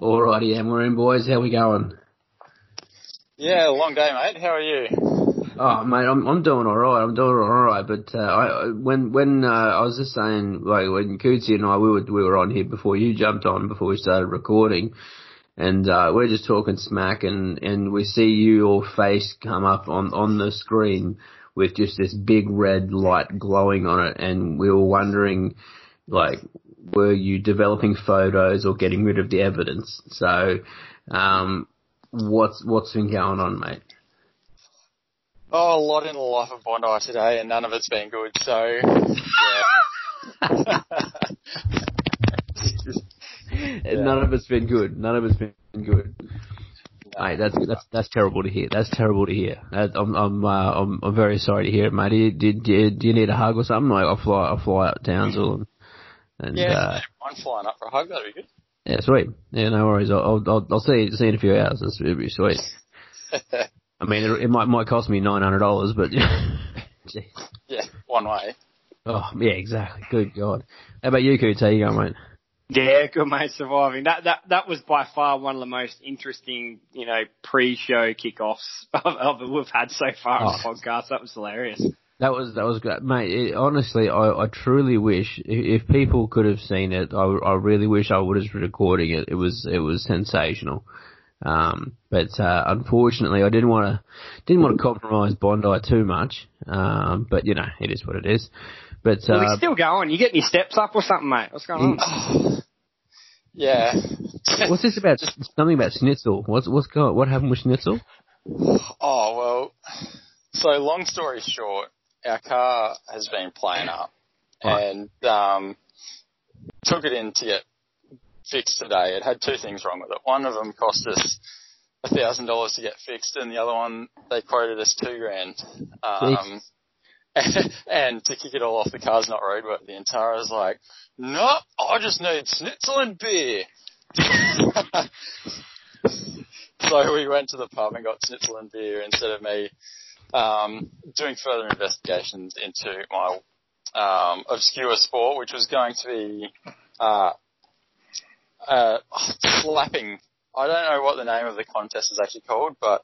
Alrighty, and we're in, boys. How we going? Yeah, long day, mate. How are you? Oh, mate, I'm I'm doing all right. I'm doing all right. But uh, I when when uh, I was just saying, like when Cootsy and I we were we were on here before you jumped on before we started recording, and uh, we're just talking smack, and and we see your face come up on on the screen with just this big red light glowing on it, and we were wondering, like, were you developing photos or getting rid of the evidence? So, um, what's what's been going on, mate? Oh, a lot in the life of Bondi today, and none of it's been good. So, yeah. None of it's been good. None of it's been good. Mate, that's that's that's terrible to hear. That's terrible to hear. That, I'm I'm, uh, I'm I'm very sorry to hear it, mate. Do you, do, you, do you need a hug or something? Like I'll fly I'll fly up Townsville and, and yeah, uh, I'm flying up for a hug. That'd be good. yeah, sweet. Yeah, no worries. I'll I'll I'll see see you in a few hours. That's it'll be sweet. I mean, it, it might might cost me nine hundred dollars, but Jeez. yeah, one way. oh yeah, exactly. Good God. How about you, Coots? How you going, mate? Yeah, good mate, surviving. That that that was by far one of the most interesting, you know, pre-show kickoffs of, of we've had so far on the Oh. podcast. That was hilarious. That was that was great, mate. It, honestly, I, I truly wish if, if people could have seen it, I, I really wish I would have been recording it. It was it was sensational. Um, but uh, unfortunately, I didn't want to didn't want to compromise Bondi too much. Um, but you know, it is what it is. But Well, uh, it's still going. You getting your steps up or something, mate? What's going on? Yeah. what's this about? Something about Schnitzel. What's what's going? What happened with Schnitzel? Oh well. So long story short, our car has been playing up, Right. and um, took it in to get fixed today. It had two things wrong with it. One of them cost us a thousand dollars to get fixed, and the other one they quoted us two grand. Um, and to kick it all off, the car's not roadworthy. And Tara's like, "No, I just need schnitzel and beer." so we went to the pub and got schnitzel and beer instead of me um, doing further investigations into my um, obscure sport, which was going to be uh, uh, slapping. I don't know what the name of the contest is actually called, but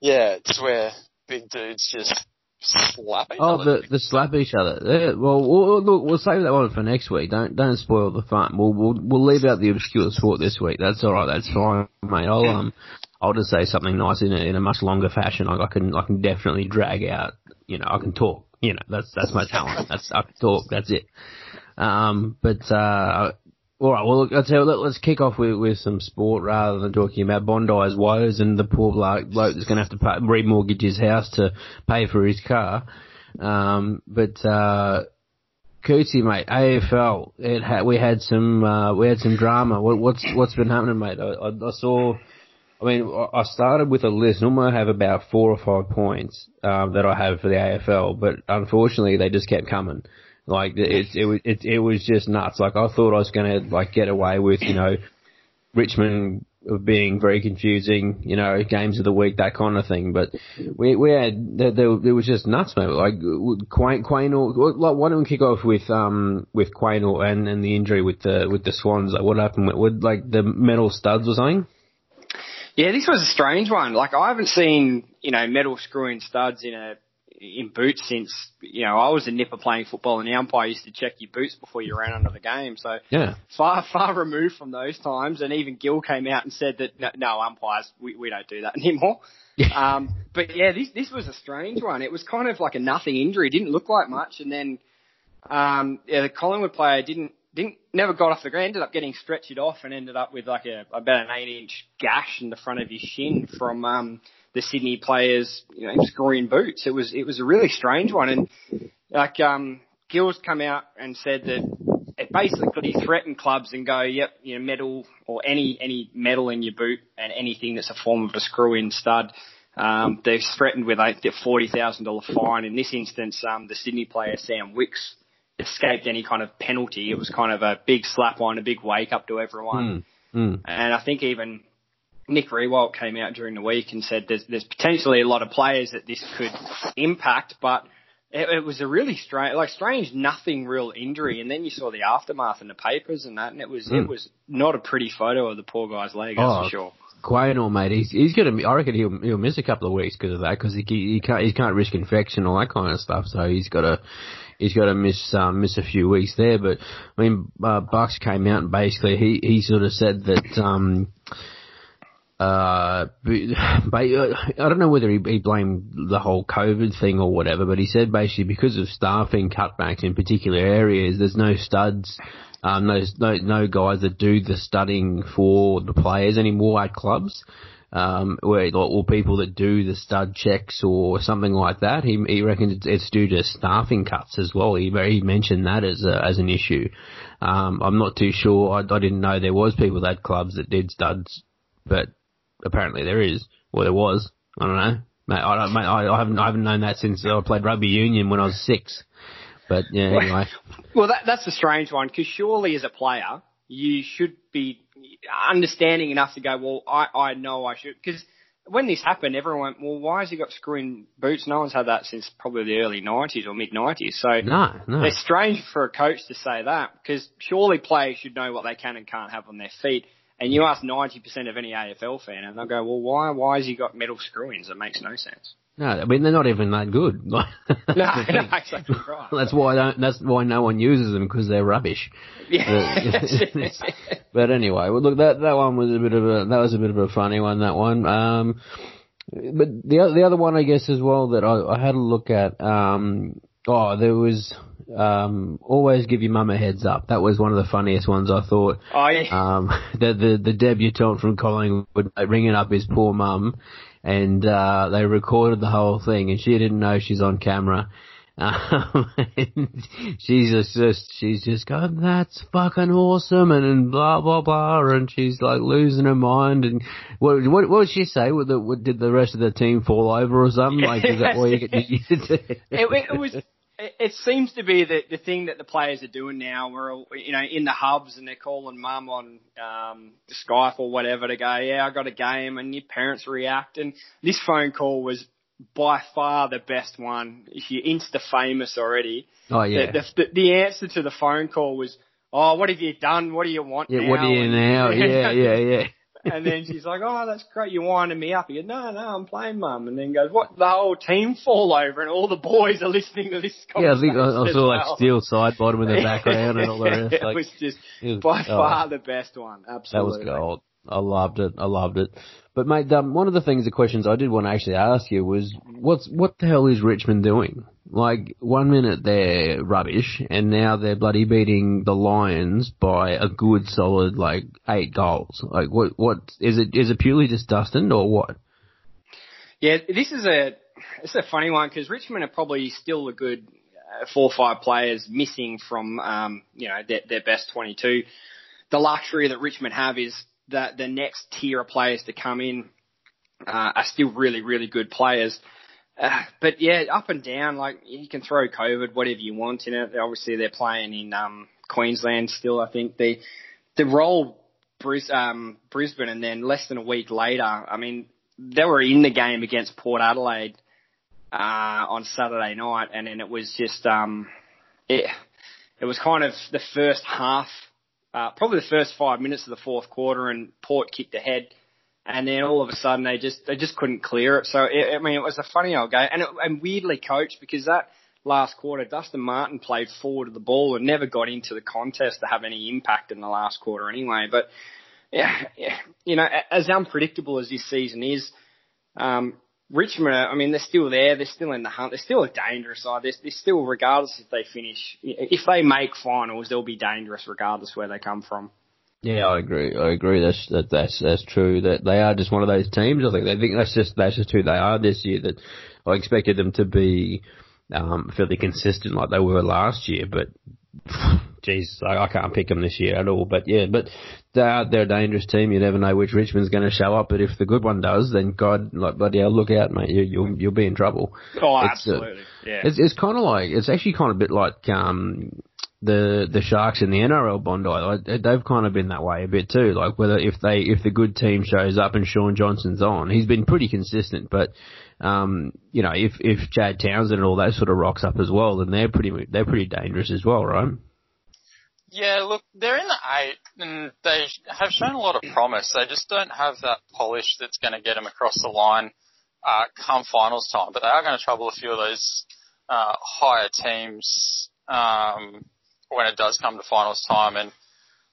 yeah, it's where big dudes just slap each Oh, other. the the slap each other. Yeah, well, we'll, look, we'll save that one for next week. Don't don't spoil the fun. We'll we'll we'll leave out the obscure sport this week. That's all right. That's fine, mate. I'll um I'll just say something nice in a, in a much longer fashion. Like I can I can definitely drag out. You know, I can talk. You know, that's that's my talent. That's I can talk. That's it. Um, but uh, all right. Well, look, I'll tell you, let, let's kick off with, with some sport rather than talking about Bondi's woes and the poor bloke, bloke that's going to have to pay, remortgage his house to pay for his car. Um, but uh, Cootsy, mate, AFL. It had, we had some uh, we had some drama. What, what's what's been happening, mate? I, I, I saw. I mean, I started with a list. Normally, I have about four or five points um, that I have for the AFL, but unfortunately, they just kept coming. Like it, it, was- it, it was just nuts. Like I thought I was going to like get away with, you know, Richmond being very confusing, you know, games of the week, that kind of thing. But we we had there, there, was just nuts, mate. Like Quain Quaynor. Like, why don't we kick off with um with Quaynor and, and the injury with the with the Swans? Like what happened with like the metal studs or something? Yeah, this was a strange one. Like I haven't seen, you know, metal screwing studs in a in boots since you know I was a nipper playing football, and the umpire used to check your boots before you ran onto the game. So Yeah. far far removed from those times. And even Gill came out and said that no, no umpires, we, we don't do that anymore. um, but yeah, this this was a strange one. It was kind of like a nothing injury. It didn't look like much, and then um, yeah, the Collingwood player didn't didn't never got off the ground. Ended up getting stretched off and ended up with like a about an eight inch gash in the front of his shin from um, the Sydney players, you know, screwing boots. It was it was a really strange one, and like um, Gill's come out and said that it basically could he threaten clubs and go, yep, you know, metal or any any metal in your boot and anything that's a form of a screw in stud. Um, they've threatened with a forty thousand dollar fine. In this instance, um, the Sydney player Sam Wicks escaped any kind of penalty. It was kind of a big slap on, a big wake up to everyone. Mm. Mm. And I think even Nick Riewoldt came out during the week and said there's, there's potentially a lot of players that this could impact, but it, it was a really strange, like strange, nothing real injury, and then you saw the aftermath in the papers and that, and it was mm. it was not a pretty photo of the poor guy's leg, that's oh, for sure. Quaynor, mate, he's he's gonna. I reckon he'll he'll miss a couple of weeks because of that, because he he can't he can't risk infection all that kind of stuff. So he's got to he's got to miss um, miss a few weeks there. But I mean, uh, Bucks came out and basically he he sort of said that. Um, uh, I don't know whether he, he blamed the whole COVID thing or whatever, but he said basically because of staffing cutbacks in particular areas, there's no studs, um, no, no, no guys that do the studying for the players anymore at clubs. Um, where or people that do the stud checks or something like that. He he reckons it's due to staffing cuts as well. He he mentioned that as a, as an issue. Um, I'm not too sure. I, I didn't know there was people that clubs that did studs, but apparently there is, or there was. I don't know. Mate, I, don't, mate, I, I haven't, I haven't known that since I played rugby union when I was six. But yeah, anyway. Well, that, that's a strange one because surely as a player, you should be understanding enough to go, well, I, I know I should, because when this happened, everyone went, well, why has he got screwing boots? No one's had that since probably the early 90s or mid 90s. So no, no. it's strange for a coach to say that because surely players should know what they can and can't have on their feet. And you ask 90% of any AFL fan, and they'll go, well, why, why has he got metal screw-ins? It makes no sense. No, I mean they're not even that good. no, no, exactly right. that's why don't. That's why no one uses them because they're rubbish. Yeah. but anyway, well, look, that that one was a bit of a that was a bit of a funny one. That one. Um, but the the other one, I guess, as well that I, I had a look at. Um, oh, there was um, always give your mum a heads up. That was one of the funniest ones I thought. Oh yeah. Um, the the the debutant from Collingwood ringing up his poor mum, and uh, they recorded the whole thing, and she didn't know she's on camera. Um, she's just, she's just going, that's fucking awesome, and, and blah blah blah, and she's like losing her mind. And what what, what did she say? What, the, what did the rest of the team fall over or something? Like, is that you get? it, it was it seems to be the the thing that the players are doing now. We're you know in the hubs and they're calling mum on um, Skype or whatever to go, yeah, I got a game, and your parents react. And this phone call was by far the best one. If you're insta famous already, oh yeah, the, the, the answer to the phone call was, oh, what have you done? What do you want? Yeah, now? what do you now? Yeah, yeah, yeah and then she's like, "Oh, that's great. You're winding me up." He goes, "No, no, I'm playing, mum." And then goes, "What?" The whole team fall over, and all the boys are listening to this. Yeah, I think I, I saw like steel side bottom in the background and all the rest. Like, it was just it was, by oh, far the best one. Absolutely, that was gold. I loved it. I loved it. But mate, um, one of the things, the questions I did want to actually ask you was, what's what the hell is Richmond doing? Like one minute they're rubbish, and now they're bloody beating the Lions by a good solid like eight goals. Like what? What is it? Is it purely just Dustin or what? Yeah, this is a it's a funny one because Richmond are probably still a good uh, four or five players missing from um, you know their, their best twenty two. The luxury that Richmond have is that the next tier of players to come in uh, are still really, really good players. Uh, but yeah, up and down, like you can throw COVID, whatever you want in it. Obviously, they're playing in um, Queensland still. I think the the role um, Brisbane, and then less than a week later, I mean, they were in the game against Port Adelaide uh, on Saturday night, and then it was just um, it it was kind of the first half uh, probably the first five minutes of the fourth quarter, and Port kicked ahead, and then all of a sudden they just they just couldn't clear it. So it, I mean, it was a funny old game, and it, and weirdly coached because that last quarter, Dustin Martin played forward of the ball and never got into the contest to have any impact in the last quarter anyway. But yeah, yeah you know, as unpredictable as this season is, um, Richmond, I mean, they're still there. They're still in the hunt. They're still a dangerous side. They're, they're still, regardless if they finish, if they make finals, they'll be dangerous regardless where they come from. Yeah, I agree. I agree. That's that, that's that's true. That they are just one of those teams. I think they think that's just that's just who they are this year. That I expected them to be um, fairly consistent like they were last year, but jeez, I, I can't pick them this year at all. But yeah, but they're they're a dangerous team. You never know which Richmond's going to show up. But if the good one does, then God, like bloody hell, look out, mate. You, you'll you'll be in trouble. Oh, it's, uh, absolutely. Uh, yeah. It's it's kind of like it's actually kind of a bit like um the the Sharks in the NRL Bondi. Like, they've kind of been that way a bit too. Like whether if they if the good team shows up and Shaun Johnson's on, he's been pretty consistent, but um, you know, if if Chad Townsend and all that sort of rocks up as well, then they're pretty they're pretty dangerous as well, right? Yeah, look, they're in the eight, and they have shown a lot of promise. They just don't have that polish that's going to get them across the line uh, come finals time. But they are going to trouble a few of those uh, higher teams um, when it does come to finals time. And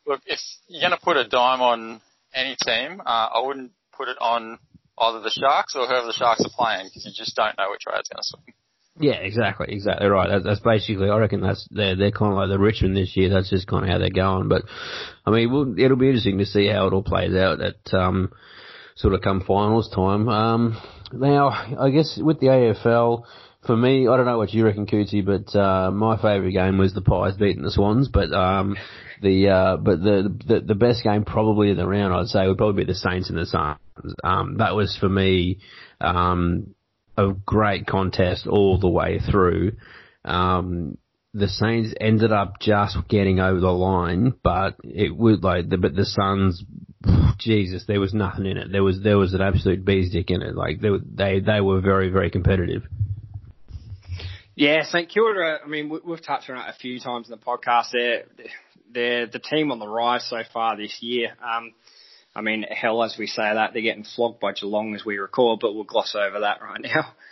look, if you're going to put a dime on any team, uh, I wouldn't put it on either the Sharks or whoever the Sharks are playing because you just don't know which way it's going to swing. Yeah, exactly, exactly right. That's, that's basically, I reckon that's they're they're kind of like the Richmond this year. That's just kind of how they're going. But I mean, we'll, it'll be interesting to see how it all plays out at um, sort of come finals time. Um, now, I guess with the AFL, for me, I don't know what you reckon, Cootsy, but uh, my favourite game was the Pies beating the Swans. But um, the uh, but the, the the best game probably in the round, I'd say, would probably be the Saints and the Suns. Um, that was for me. Um, a great contest all the way through. Um, the Saints ended up just getting over the line, but it was like the but the Suns, Jesus, there was nothing in it. There was there was an absolute bee's dick in it. Like they they they were very very competitive. Yeah, St Kilda. I mean, we've touched on it a few times in the podcast. They're they're the team on the rise so far this year. Um, I mean, hell, as we say that, they're getting flogged by Geelong as we record, but we'll gloss over that right now.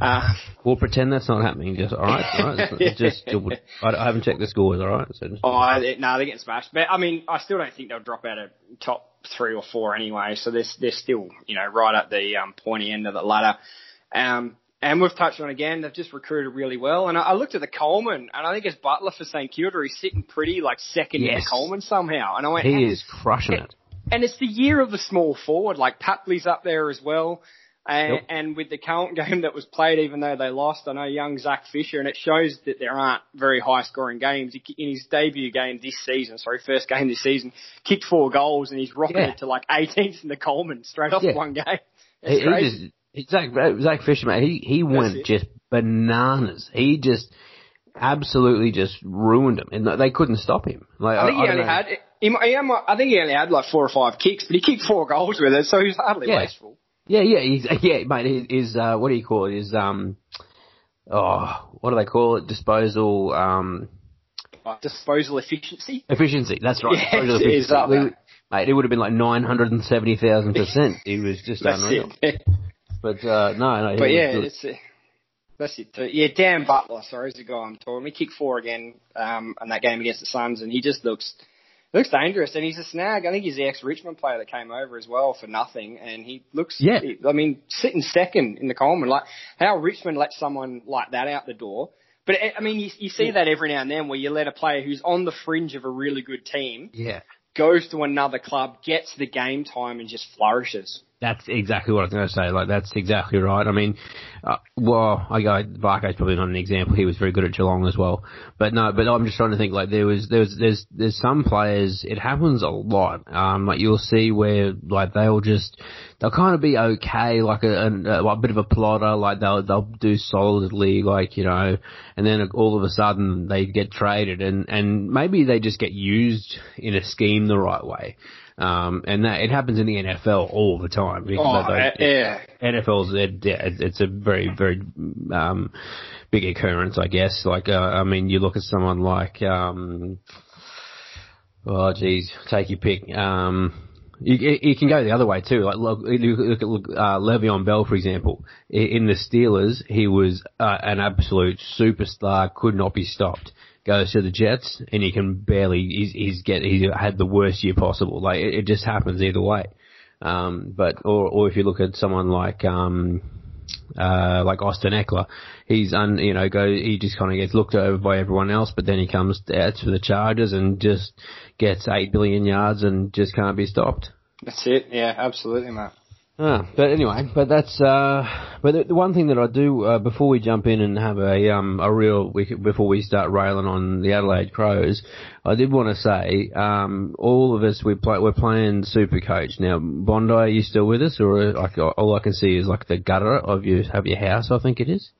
Uh, we'll pretend that's not happening. Just all right, all right. It's just I haven't checked the scores. All right. So just, oh, no, nah, they're getting smashed. But I mean, I still don't think they'll drop out of top three or four anyway. So they're they're still you know right at the um, pointy end of the ladder. Um, and we've touched on again, they've just recruited really well. And I, I looked at the Coleman, and I think as Butler for St Kilda, he's sitting pretty like second yes. in the Coleman somehow. And I went, he is crushing it. And it's the year of the small forward. Like Papley's up there as well. And, yep. and with the current game that was played, even though they lost, I know young Zach Fisher, and it shows that there aren't very high scoring games. In his debut game this season, sorry, first game this season, kicked four goals and he's rocketed yeah. to like 18th in the Coleman straight off yeah. one game. He, he, just, Zach, uh, Zach Fisher, man, he, he went just bananas. He just absolutely just ruined him and they couldn't stop him. Like, I think I, he only know. had, he, he, I think he only had like four or five kicks, but he kicked four goals with it, so he was hardly yeah. wasteful. Yeah, yeah, he's, yeah, mate. Is uh, what do you call it? Is um, oh, what do they call it? Disposal. Um, uh, disposal efficiency. Efficiency. That's right. Yeah, disposal it efficiency. We, mate, it would have been like nine hundred and seventy thousand percent. He was just unreal. It. But uh, no, no. But yeah, it's. Uh, that's it. Too. Yeah, Dan Butler, sorry, is the guy I'm talking. He kicked four again um, in that game against the Suns, and he just looks looks dangerous, and he's a snag. I think he's the ex Richmond player that came over as well for nothing, and he looks. Yeah. I mean, sitting second in the Coleman, like how Richmond let someone like that out the door. But eh, I mean, you, you see that every now and then where you let a player who's on the fringe of a really good team, yeah, goes to another club, gets the game time, and just flourishes. That's exactly what I was going to say. Like that's exactly right. I mean, uh, well, I go Barco's probably not an example. He was very good at Geelong as well. But no, but I'm just trying to think. Like there was, there was, there's, there's some players. It happens a lot. Um, like you'll see where like they'll just they'll kind of be okay, like a, a, a bit of a plotter. Like they'll they'll do solidly, like you know, and then all of a sudden they get traded, and and maybe they just get used in a scheme the right way. Um, and that it happens in the NFL all the time. Oh, yeah. NFL's it, yeah, it's a very very um, big occurrence, I guess. Like uh, I mean, you look at someone like um, oh geez, take your pick. Um, you, you can go the other way too. Like look, look at look, uh, Le'Veon Bell, for example. In the Steelers, he was uh, an absolute superstar, could not be stopped goes to the Jets and he can barely he's, he's get he's had the worst year possible. Like it, it just happens either way. Um, but or or if you look at someone like um, uh, like Austin Ekeler, he's un you know go he just kind of gets looked over by everyone else, but then he comes out to the Chargers and just gets eight billion yards and just can't be stopped. That's it. Yeah, absolutely, Matt. Ah, but anyway, but that's uh, but the, the one thing that I do uh, before we jump in and have a um a real before we start railing on the Adelaide Crows, I did want to say um all of us we play we're playing Super Coach now. Bondi, are you still with us, or like all I can see is like the gutter of your of your house? I think it is.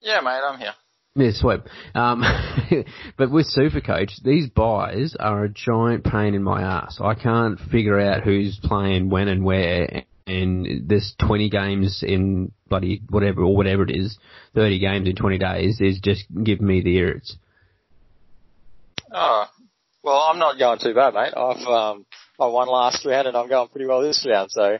Yeah, mate, I'm here. Yeah, sweet. Um, but with Supercoach, these byes are a giant pain in my ass. I can't figure out who's playing when and where, and there's 20 games in bloody whatever or whatever it is, 30 games in 20 days is just giving me the irrits. Oh, well, I'm not going too bad, mate. I've um, I won last round and I'm going pretty well this round, so.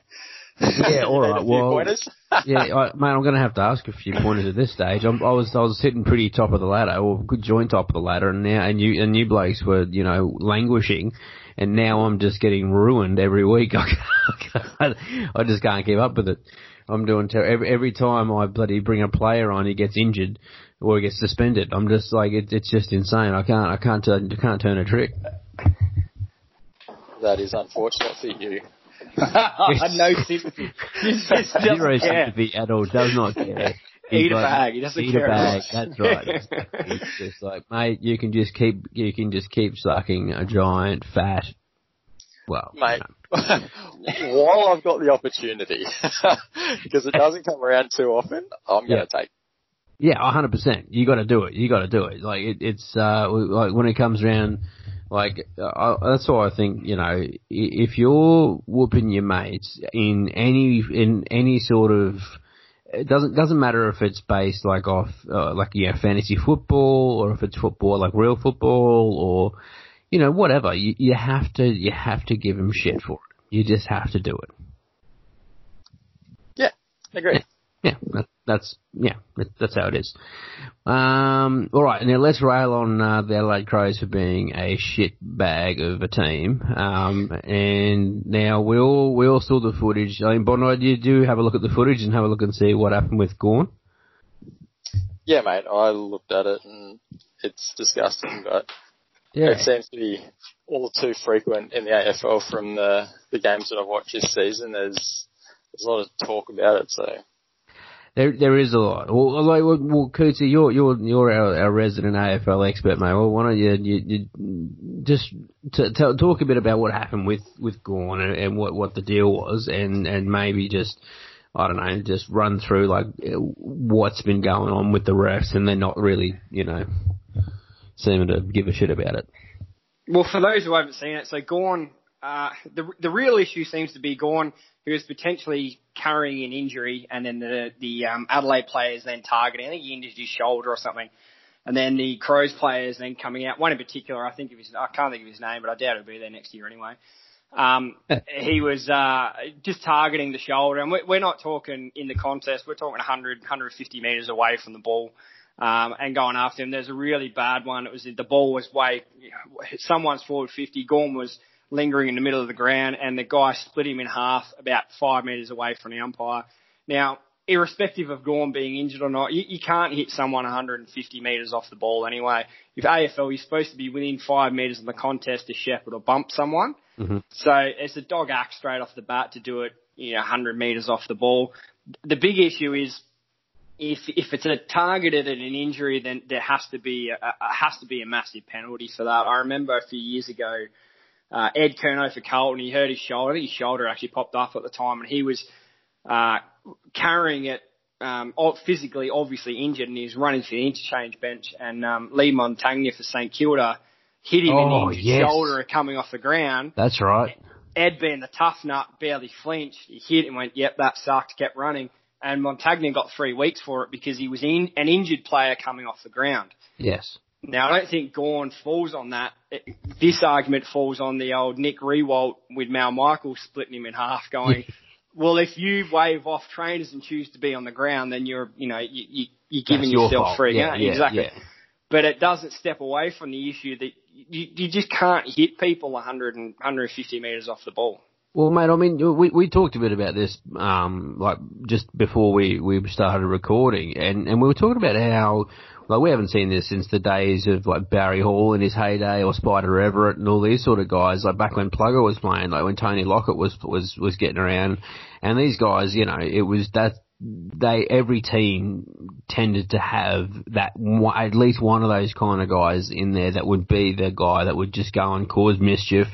Yeah, all right. well, yeah, I, mate, I'm going to have to ask a few pointers at this stage. I'm, I was I was sitting pretty top of the ladder, or good joint top of the ladder, and now and you and you blokes were you know languishing, and now I'm just getting ruined every week. I, I just can't keep up with it. I'm doing ter- every every time I bloody bring a player on, he gets injured or he gets suspended. I'm just like it, it's just insane. I can't I can't turn I can't turn a trick. That is unfortunate for you. No sympathy. Zero sympathy at all. Does not care. Eat like, a bag. He doesn't eat care. a bag. That's right. it's just like, mate, you can just keep you can just keep sucking a giant fat. Well, mate. While I've got the opportunity, because it doesn't come around too often, I'm going to take. Yeah, hundred percent. You got to do it. You got to do it. Like it, it's uh, like when it comes around like uh, that's why I think you know if you're whooping your mates in any in any sort of it doesn't doesn't matter if it's based like off uh, like yeah fantasy football or if it's football like real football or you know whatever you you have to you have to give them shit for it. You just have to do it. Yeah, I agree. Yeah. That, that's yeah, that's how it is. Um, all right, now let's rail on uh, the Adelaide Crows for being a shit bag of a team. Um, and now we'll we'll saw the footage. I mean, Bondi, do you do have a look at the footage and have a look and see what happened with Gawn. Yeah, mate, I looked at it and it's disgusting, but yeah. it seems to be all too frequent in the AFL from the the games that I've watched this season. There's there's a lot of talk about it, so there, there is a lot. Well, like, well, you're, you're, you're our, our resident AFL expert, mate. Well, why don't you, you, you just t- t- talk a bit about what happened with, with Gawn and, and what, what the deal was and, and maybe just, I don't know, just run through like what's been going on with the refs and they're not really, you know, seeming to give a shit about it. Well, for those who haven't seen it, so Gawn, uh, the, the real issue seems to be Gawn who was potentially carrying an injury, and then the the um, Adelaide players then targeting. I think he injured his shoulder or something, and then the Crows players then coming out. One in particular, I think of his, I can't think of his name, but I doubt he'll be there next year anyway. Um, he was uh, just targeting the shoulder, and we're, we're not talking in the contest. We're talking 100, 150 meters away from the ball. Um, and going after him. There's a really bad one. It was the ball was way someone's forward 50. Gawn was lingering in the middle of the ground, and the guy split him in half about five metres away from the umpire. Now, irrespective of Gawn being injured or not, you, you can't hit someone 150 metres off the ball anyway. If AFL, you're supposed to be within five metres of the contest to shepherd or bump someone. Mm-hmm. So it's a dog act straight off the bat to do it, you know, 100 metres off the ball. The big issue is if if it's a targeted at an injury, then there has to be a, a has to be a massive penalty for that. I remember a few years ago uh, Ed Curnow for Carlton. He hurt his shoulder. His shoulder actually popped off at the time, and he was uh, carrying it um, physically, obviously injured, and he was running to the interchange bench. And um, Leigh Montagna for St Kilda hit him oh, in the yes. shoulder coming off the ground. That's right. Ed, being the tough nut, barely flinched. He hit and went, "Yep, that sucked." Kept running, and Montagna got three weeks for it because he was in, an injured player coming off the ground. Yes. Now, I don't think Gawn falls on that. This argument falls on the old Nick Riewoldt with Mal Michael splitting him in half, going, "Well, if you wave off trainers and choose to be on the ground, then you're, you know, you, you, you're giving That's yourself your free yeah. Yeah, exactly. Yeah. But it doesn't step away from the issue that you, you just can't hit people 100 and 150 metres off the ball. Well, mate, I mean, we we talked a bit about this, um, like just before we we started recording, and and we were talking about how like we haven't seen this since the days of like Barry Hall in his heyday or Spider Everitt and all these sort of guys. Like back when Plugger was playing, like when Tony Lockett was was was getting around, and these guys, you know, it was that they every team tended to have that at least one of those kind of guys in there that would be the guy that would just go and cause mischief.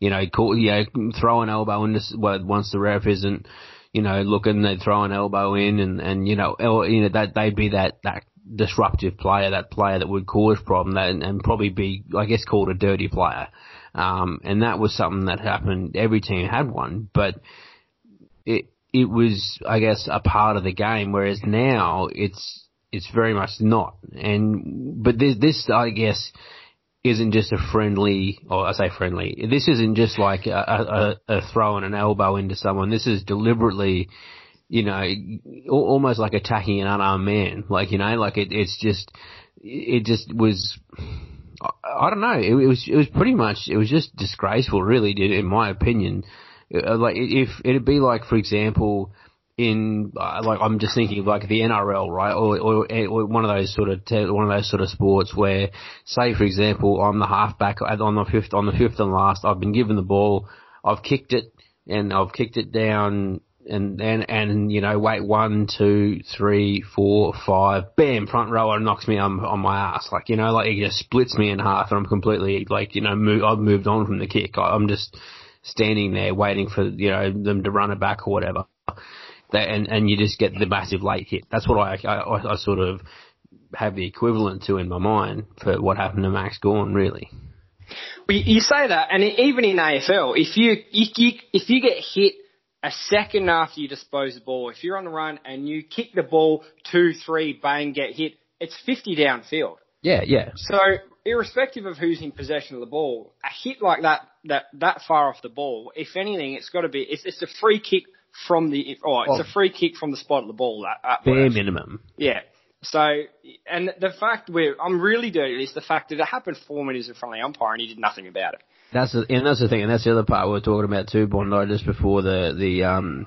You know, call, you know, throw an elbow in this, well, once the ref isn't, you know, looking, they'd throw an elbow in and, and, you know, you know, that, they'd be that, that disruptive player, that player that would cause problem that, and, and probably be, I guess, called a dirty player. Um, and that was something that happened. Every team had one, but it it was, I guess, a part of the game, whereas now it's it's very much not. And but this, this I guess, isn't just a friendly, or I say friendly. This isn't just like a, a, a throw and an elbow into someone. This is deliberately, you know, almost like attacking an unarmed man. Like you know, like it, it's just, it just was. I don't know. It, it was it was pretty much it was just disgraceful, really, in my opinion. Uh, like if it'd be like, for example, in uh, like I'm just thinking like the NRL, right, or, or, or one of those sort of te- one of those sort of sports where, say for example, I'm the halfback on the fifth on the fifth and last. I've been given the ball, I've kicked it, and I've kicked it down. And, and, and, you know, wait, one, two, three, four, five, bam, front rower knocks me on, on my ass. Like, you know, like it just splits me in half and I'm completely, like, you know, move, I've moved on from the kick. I'm just, standing there waiting for you know them to run it back or whatever, that, and and you just get the massive late hit. That's what I I, I sort of have the equivalent to in my mind for what happened to Max Gawn, really. Well, you say that, and even in AFL, if you, if you if you get hit a second after you dispose the ball, if you're on the run and you kick the ball two, three, bang, get hit, it's 50 downfield. Yeah, yeah. So irrespective of who's in possession of the ball, a hit like that, that, that far off the ball, if anything, it's got to be, it's, it's a free kick from the, oh, it's a free kick from the spot of the ball. At, Bare minimum. Yeah. So, and the fact where I'm really dirty is the fact that it happened four minutes in front of the umpire and he did nothing about it. That's the, and that's the thing, and that's the other part we were talking about too, Bondi, just before the the um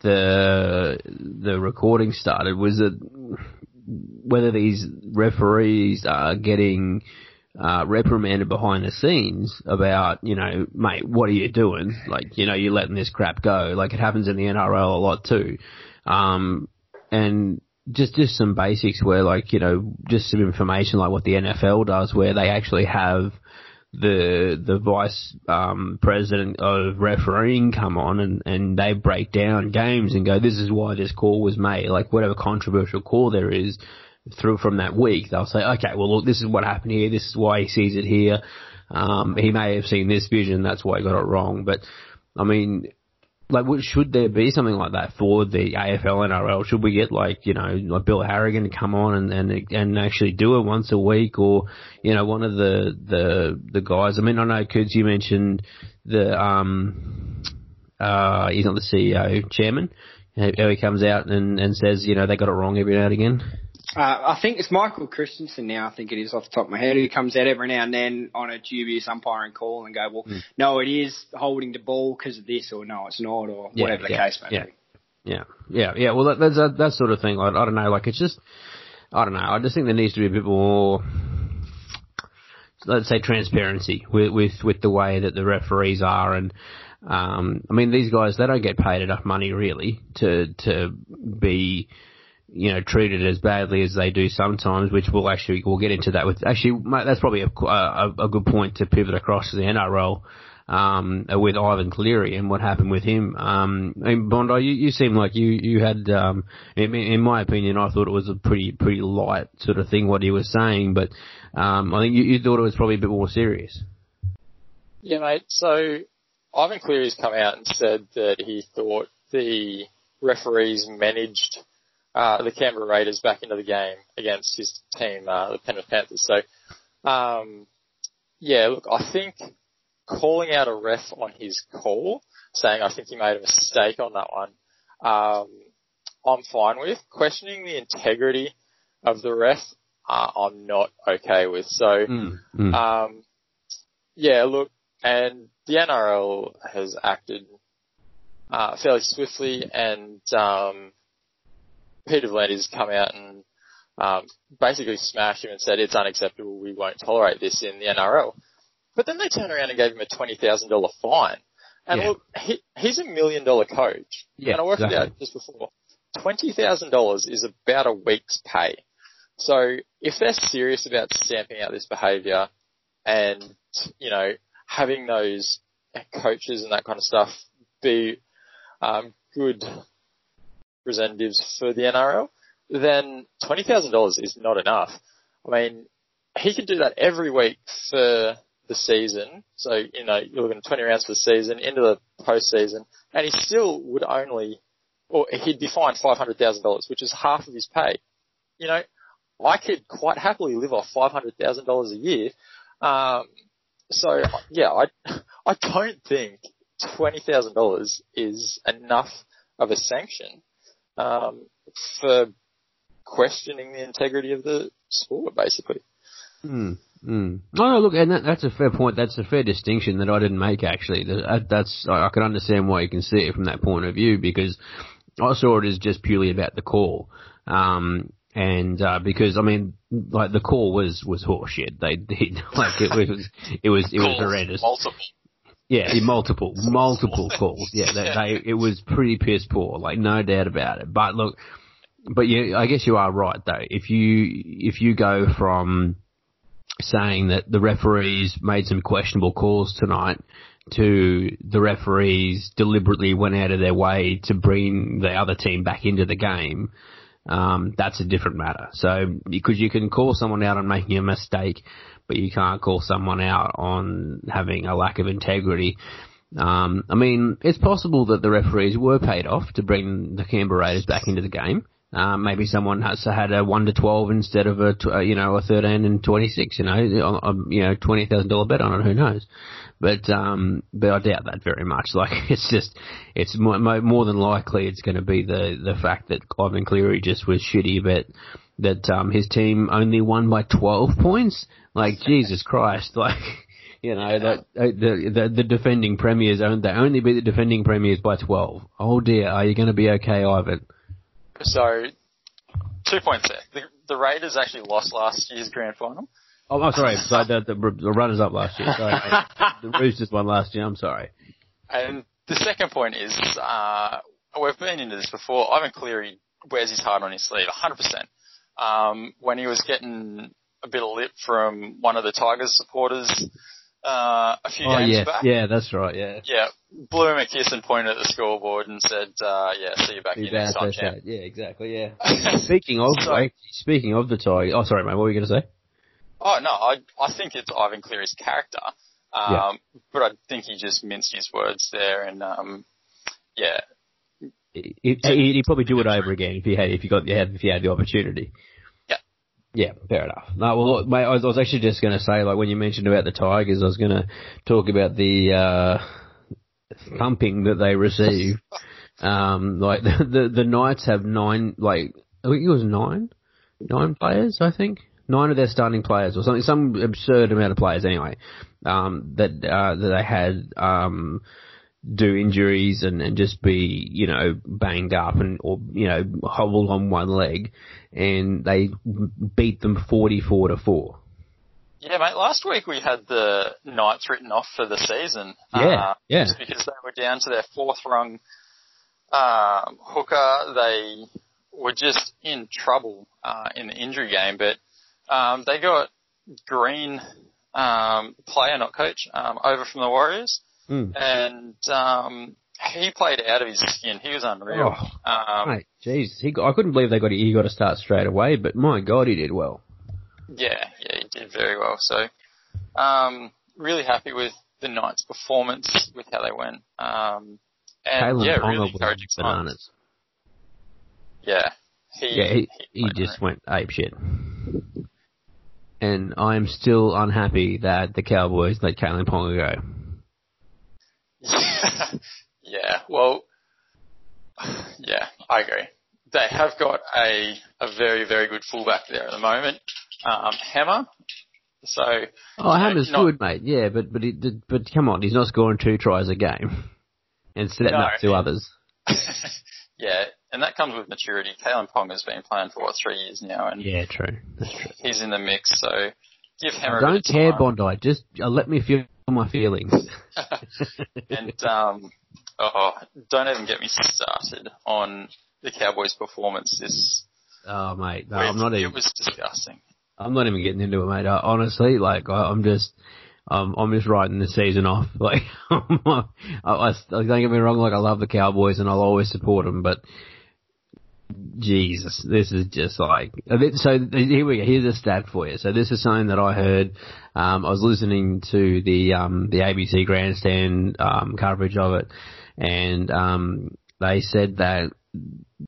the the recording started was that whether these referees are getting uh, reprimanded behind the scenes about, you know, mate, what are you doing? Like, you know, you're letting this crap go. Like it happens in the NRL a lot too. Um, and just, just some basics where like, you know, just some information like what the NFL does where they actually have the, the vice, um, president of refereeing come on and, and they break down games and go, this is why this call was made. Like whatever controversial call there is, through from that week, they'll say, okay, well look, this is what happened here, this is why he sees it here. Um, he may have seen this vision, that's why he got it wrong. But, I mean, like, should there be something like that for the AFL NRL? Should we get like, you know, like Bill Harrigan to come on and, and, and actually do it once a week or, you know, one of the, the, the guys, I mean, I know, Coots, you mentioned the, um, uh, he's not the CEO, chairman, how he comes out and, and says, you know, they got it wrong every now and again. Uh, I think it's Michael Christensen now. I think it is off the top of my head who comes out every now and then on a dubious umpiring call and go, well, mm. no, it is holding the ball because of this, or no, it's not, or yeah, whatever yeah, the case may yeah. be. Yeah, yeah, yeah. Well, that, that's that, that sort of thing. I, I don't know. Like, it's just, I don't know. I just think there needs to be a bit more, let's say, transparency with with with the way that the referees are and. Um, I mean, these guys, they don't get paid enough money really to, to be, you know, treated as badly as they do sometimes, which we'll actually, we'll get into that with, actually, that's probably a, a, a good point to pivot across to the NRL, um, with Ivan Cleary and what happened with him. Um, mean, Bondi, you, you seem like you, you had, um, in, in my opinion, I thought it was a pretty, pretty light sort of thing what he was saying, but, um, I think you, you thought it was probably a bit more serious. Yeah, mate. So, Ivan Cleary's come out and said that he thought the referees managed uh, the Canberra Raiders back into the game against his team, uh, the Penrith Panthers. So, um, yeah, look, I think calling out a ref on his call, saying I think he made a mistake on that one, um, I'm fine with. Questioning the integrity of the ref, uh, I'm not okay with. So, mm, mm. Um, yeah, look, and the NRL has acted uh, fairly swiftly and um, Peter V'landys come out and um, basically smashed him and said it's unacceptable. We won't tolerate this in the NRL. But then they turned around and gave him a twenty thousand dollar fine. And yeah. look, he, he's a million dollar coach. Yeah, and I worked exactly. it out just before. Twenty thousand dollars is about a week's pay. So if they're serious about stamping out this behaviour and, you know, having those coaches and that kind of stuff be um, good representatives for the NRL, then $20,000 is not enough. I mean, he could do that every week for the season. So, you know, you're looking at 20 rounds for the season, into the postseason, and he still would only, or he'd be fined $500,000, which is half of his pay. You know, I could quite happily live off $500,000 a year. Um, so yeah, I, I don't think $20,000 is enough of a sanction, um, for questioning the integrity of the sport, basically. Mm, mm. Oh, look, and that, that's a fair point. That's a fair distinction that I didn't make actually. That, that's I can understand why you can see it from that point of view because I saw it as just purely about the call. Um, and uh, because I mean, like the call was was horseshit. They did like it was it was it was horrendous. Multiple. Yeah, multiple multiple calls. Yeah, they, they it was pretty piss poor. Like no doubt about it. But look, but you, I guess you are right though. If you if you go from saying that the referees made some questionable calls tonight to the referees deliberately went out of their way to bring the other team back into the game, um, that's a different matter. So, because you can call someone out on making a mistake, but you can't call someone out on having a lack of integrity. Um, I mean, it's possible that the referees were paid off to bring the Canberra Raiders back into the game. Um, maybe someone has had a one to twelve instead of a uh, you know a thirteen and twenty six. You know, a, you know twenty thousand dollar bet on it. Who knows? But um, but I doubt that very much. Like it's just it's more, more than likely it's going to be the the fact that Ivan Cleary just was shitty, but that um, his team only won by twelve points. Like Jesus Christ, like. You know that the, the the defending premiers they only beat the defending premiers by twelve. Oh dear, are you going to be okay, Ivan? So, two points there. The, the Raiders actually lost last year's grand final. Oh, I'm sorry. So the, the, the runners up last year. Sorry, the Roosters won last year. I'm sorry. And the second point is, uh, we've been into this before. Ivan Cleary wears his heart on his sleeve, 100%. Um, when he was getting a bit of lip from one of the Tigers supporters uh, a few oh, games yes. back. Yeah, that's right. Yeah. Yeah. Blew him a kiss and pointed at the scoreboard and said, uh, "Yeah, see you back you here next time." Champ. Yeah, exactly. Yeah. speaking of, so, speaking of the tie. Oh, sorry, mate. What were you going to say? Oh no, I I think it's Ivan Cleary's character, um, yeah. but I think he just minced his words there, and um, yeah. He, he'd probably do it over again if he had if he got if he had the opportunity. Yeah, fair enough. No, well, mate, I was, I was actually just going to say, like, when you mentioned about the Tigers, I was going to talk about the uh, thumping that they received. um, like the, the the Knights have nine, like I think it was nine, nine players, I think, nine of their starting players or something, some absurd amount of players anyway. Um, that uh, that they had um do injuries and, and just be, you know, banged up and, or, you know, hobbled on one leg and they beat them 44 to 4. Yeah, mate. Last week we had the Knights written off for the season. Yeah, uh, yeah. Just because they were down to their fourth rung um, hooker, they were just in trouble uh, in the injury game. But um, they got Green, um, player, not coach, um, over from the Warriors. Mm. And um, he played out of his skin. He was unreal. Oh, um, mate, jeez, he got, I couldn't believe they got he got to start straight away. But my God, he did well. Yeah, yeah, he did very well. So, um, really happy with the Knights' performance, with how they went. Um, and yeah, Ponga really encouraging bananas. Yeah, he, yeah, he, he, he just went ape shit. And I'm still unhappy that the Cowboys let Kalyn Ponga go. yeah, well, yeah, I agree. They have got a a very very good fullback there at the moment, um, Hammer. So oh, Hammer's not, good, mate. Yeah, but but he, but come on, he's not scoring two tries a game and setting no, up two others. yeah, and that comes with maturity. Kalyn Ponga has been playing for what three years now, and yeah, true. That's true. He's in the mix, so give Hammer. I don't care, Bondi. Just uh, let me feel my feelings. and um, oh, don't even get me started on the Cowboys' performance this. Oh mate, no, I'm not even. It was disgusting. I'm not even getting into it, mate. I, honestly, like I, am just, um, I'm just writing the season off. Like, I, I, don't get me wrong. Like I love the Cowboys and I'll always support them, but Jesus, this is just like so. Here we go. Here's a stat for you. So this is something that I heard. Um, I was listening to the um, the ABC Grandstand um, coverage of it, and um, they said that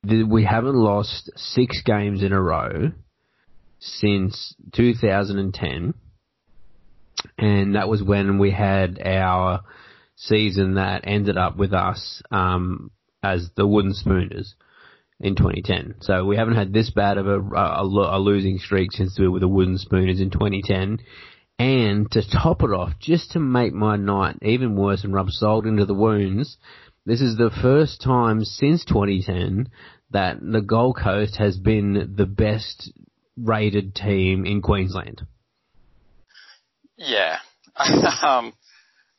we haven't lost six games in a row since 2010, and that was when we had our season that ended up with us um, as the Wooden Spooners in 2010. So we haven't had this bad of a, a, a losing streak since we were with the Wooden Spooners in 2010. And to top it off, just to make my night even worse and rub salt into the wounds, this is the first time since 2010 that the Gold Coast has been the best rated team in Queensland. Yeah. um,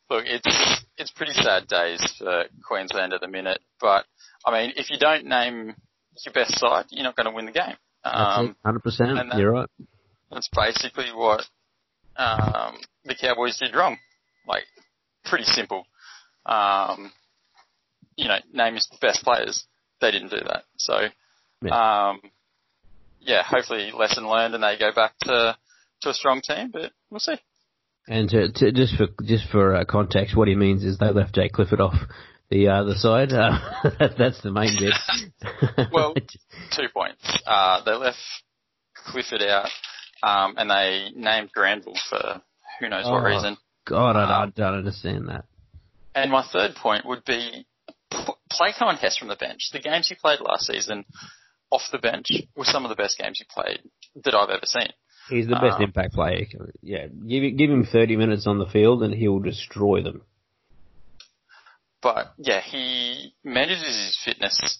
look, it's it's pretty sad days for Queensland at the minute. But I mean, if you don't name your best side, you're not going to win the game. Um, Hundred percent. You're right. That's basically what um, the Cowboys did wrong. Like, pretty simple. Um, you know, name your best players. They didn't do that. So, yeah. Um, yeah, hopefully lesson learned and they go back to to a strong team, but we'll see. And to, to, just for just for uh, context, what he means is they left Jake Clifford off the other side. Uh, that's the main bit. well, two points. Uh, they left Clifford out, um, and they named Granville for who knows oh, what reason. God, I, um, I don't understand that. And my third point would be play Coen Hess from the bench. The games he played last season off the bench were some of the best games he played that I've ever seen. He's the best um, impact player. Yeah, give give him 30 minutes on the field and he'll destroy them. But yeah, he manages his fitness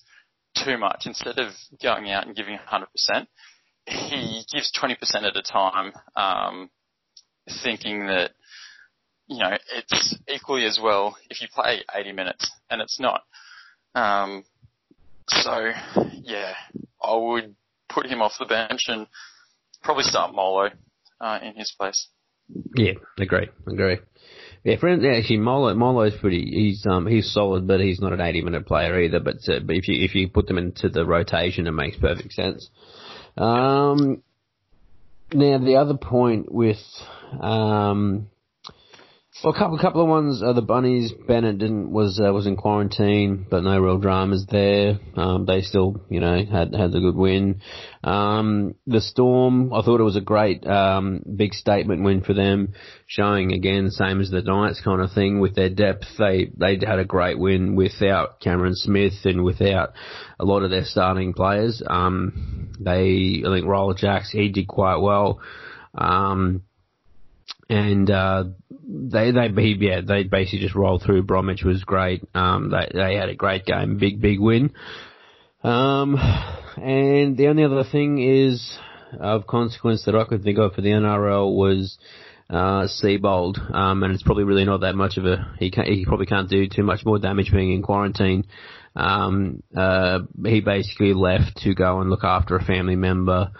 too much. Instead of going out and giving 100%, he gives 20% at a time, um, thinking that, you know, it's equally as well if you play 80 minutes, and it's not. Um, so, yeah, I would put him off the bench and probably start Molo uh, in his place. Yeah, agree, agree. Yeah, for actually Molo Molo's pretty. He's um he's solid, but he's not an eighty minute player either. But uh, but if you if you put them into the rotation, it makes perfect sense. Um, now the other point with um well, a couple, a couple of ones. Uh, the bunnies. Bennett didn't was uh, was in quarantine, but no real dramas there. Um, they still, you know, had had a good win. Um, the Storm. I thought it was a great um, big statement win for them, showing again, same as the Knights kind of thing with their depth. They they had a great win without Cameron Smith and without a lot of their starting players. Um, they, I think, Roller Jacks. He did quite well. Um, and uh, they they yeah they basically just rolled through. Bromwich was great. Um, they they had a great game, big big win. Um, and the only other thing is of consequence that I could think of for the NRL was uh, Seibold, um, and it's probably really not that much of a he can he probably can't do too much more damage being in quarantine. Um, uh, he basically left to go and look after a family member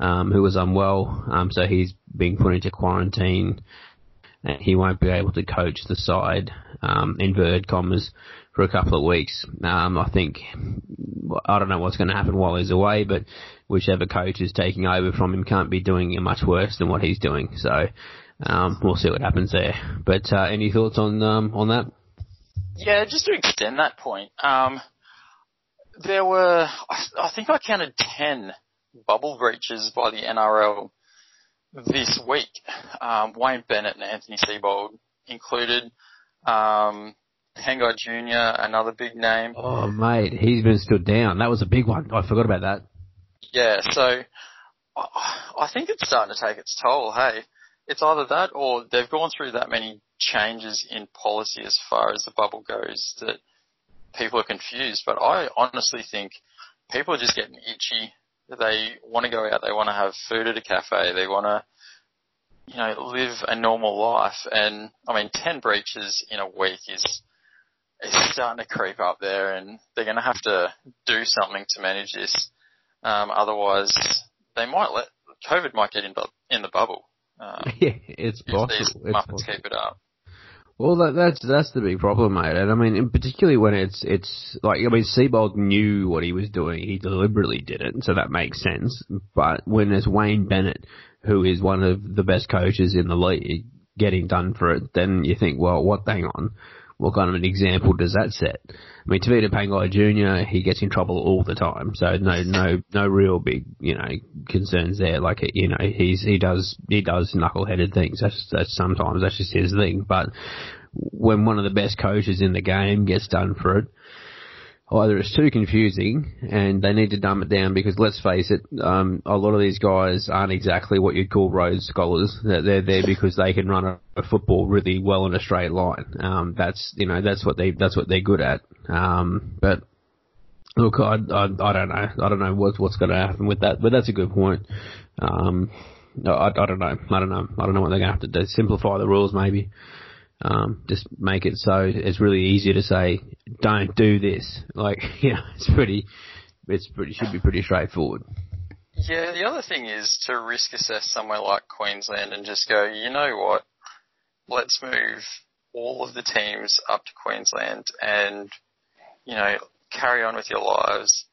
um, who was unwell, um, so he's being put into quarantine. And he won't be able to coach the side, um, inverted commas, for a couple of weeks. Um, I think I don't know what's going to happen while he's away, but whichever coach is taking over from him can't be doing much worse than what he's doing. So um, we'll see what happens there. But uh, any thoughts on um, on that? Yeah, just to extend that point, um, there were I, think I counted ten bubble breaches by the NRL this week. Um, Wayne Bennett and Anthony Seibold included. Um, Pangai Jr., another big name. Oh, mate, he's been stood down. That was a big one. I forgot about that. Yeah, so I think it's starting to take its toll. Hey, it's either that or they've gone through that many changes in policy as far as the bubble goes that people are confused. But I honestly think people are just getting itchy they want to go out, they want to have food at a cafe, they want to, you know, live a normal life. And I mean, 10 breaches in a week is, is starting to creep up there and they're going to have to do something to manage this. Um, otherwise they might let, COVID might get in, in the bubble. Um, yeah, it's possible. These Muppets keep it up. Well, that, that's that's the big problem, mate. And I mean, in particularly when it's it's like I mean, Seibold knew what he was doing. He deliberately did it, so that makes sense. But when there's Wayne Bennett, who is one of the best coaches in the league, getting done for it, then you think, well, what? Hang on, what kind of an example does that set? I mean, Tevita Pangai Jr. he gets in trouble all the time, so no, no, no real big, you know, concerns there. Like, you know, he's he does he does knuckleheaded things. That's that's sometimes that's just his thing. But when one of the best coaches in the game gets done for it, either it's too confusing and they need to dumb it down because let's face it, um, a lot of these guys aren't exactly what you'd call Rhodes scholars. They're, there because they can run a, a, football really well in a straight line. Um, that's you know that's what they that's what they're good at. Um, but look, I, I, I don't know. I don't know what's what's going to happen with that, but that's a good point. Um, I, I don't know. I don't know. I don't know what they're going to have to do. Simplify the rules, maybe. Um, just make it so it's really easy to say, don't do this. Like, you know, it's pretty, it's pretty, should be pretty straightforward. Yeah, the other thing is to risk assess somewhere like Queensland and just go, you know what, let's move all of the teams up to Queensland and, you know, carry on with your lives,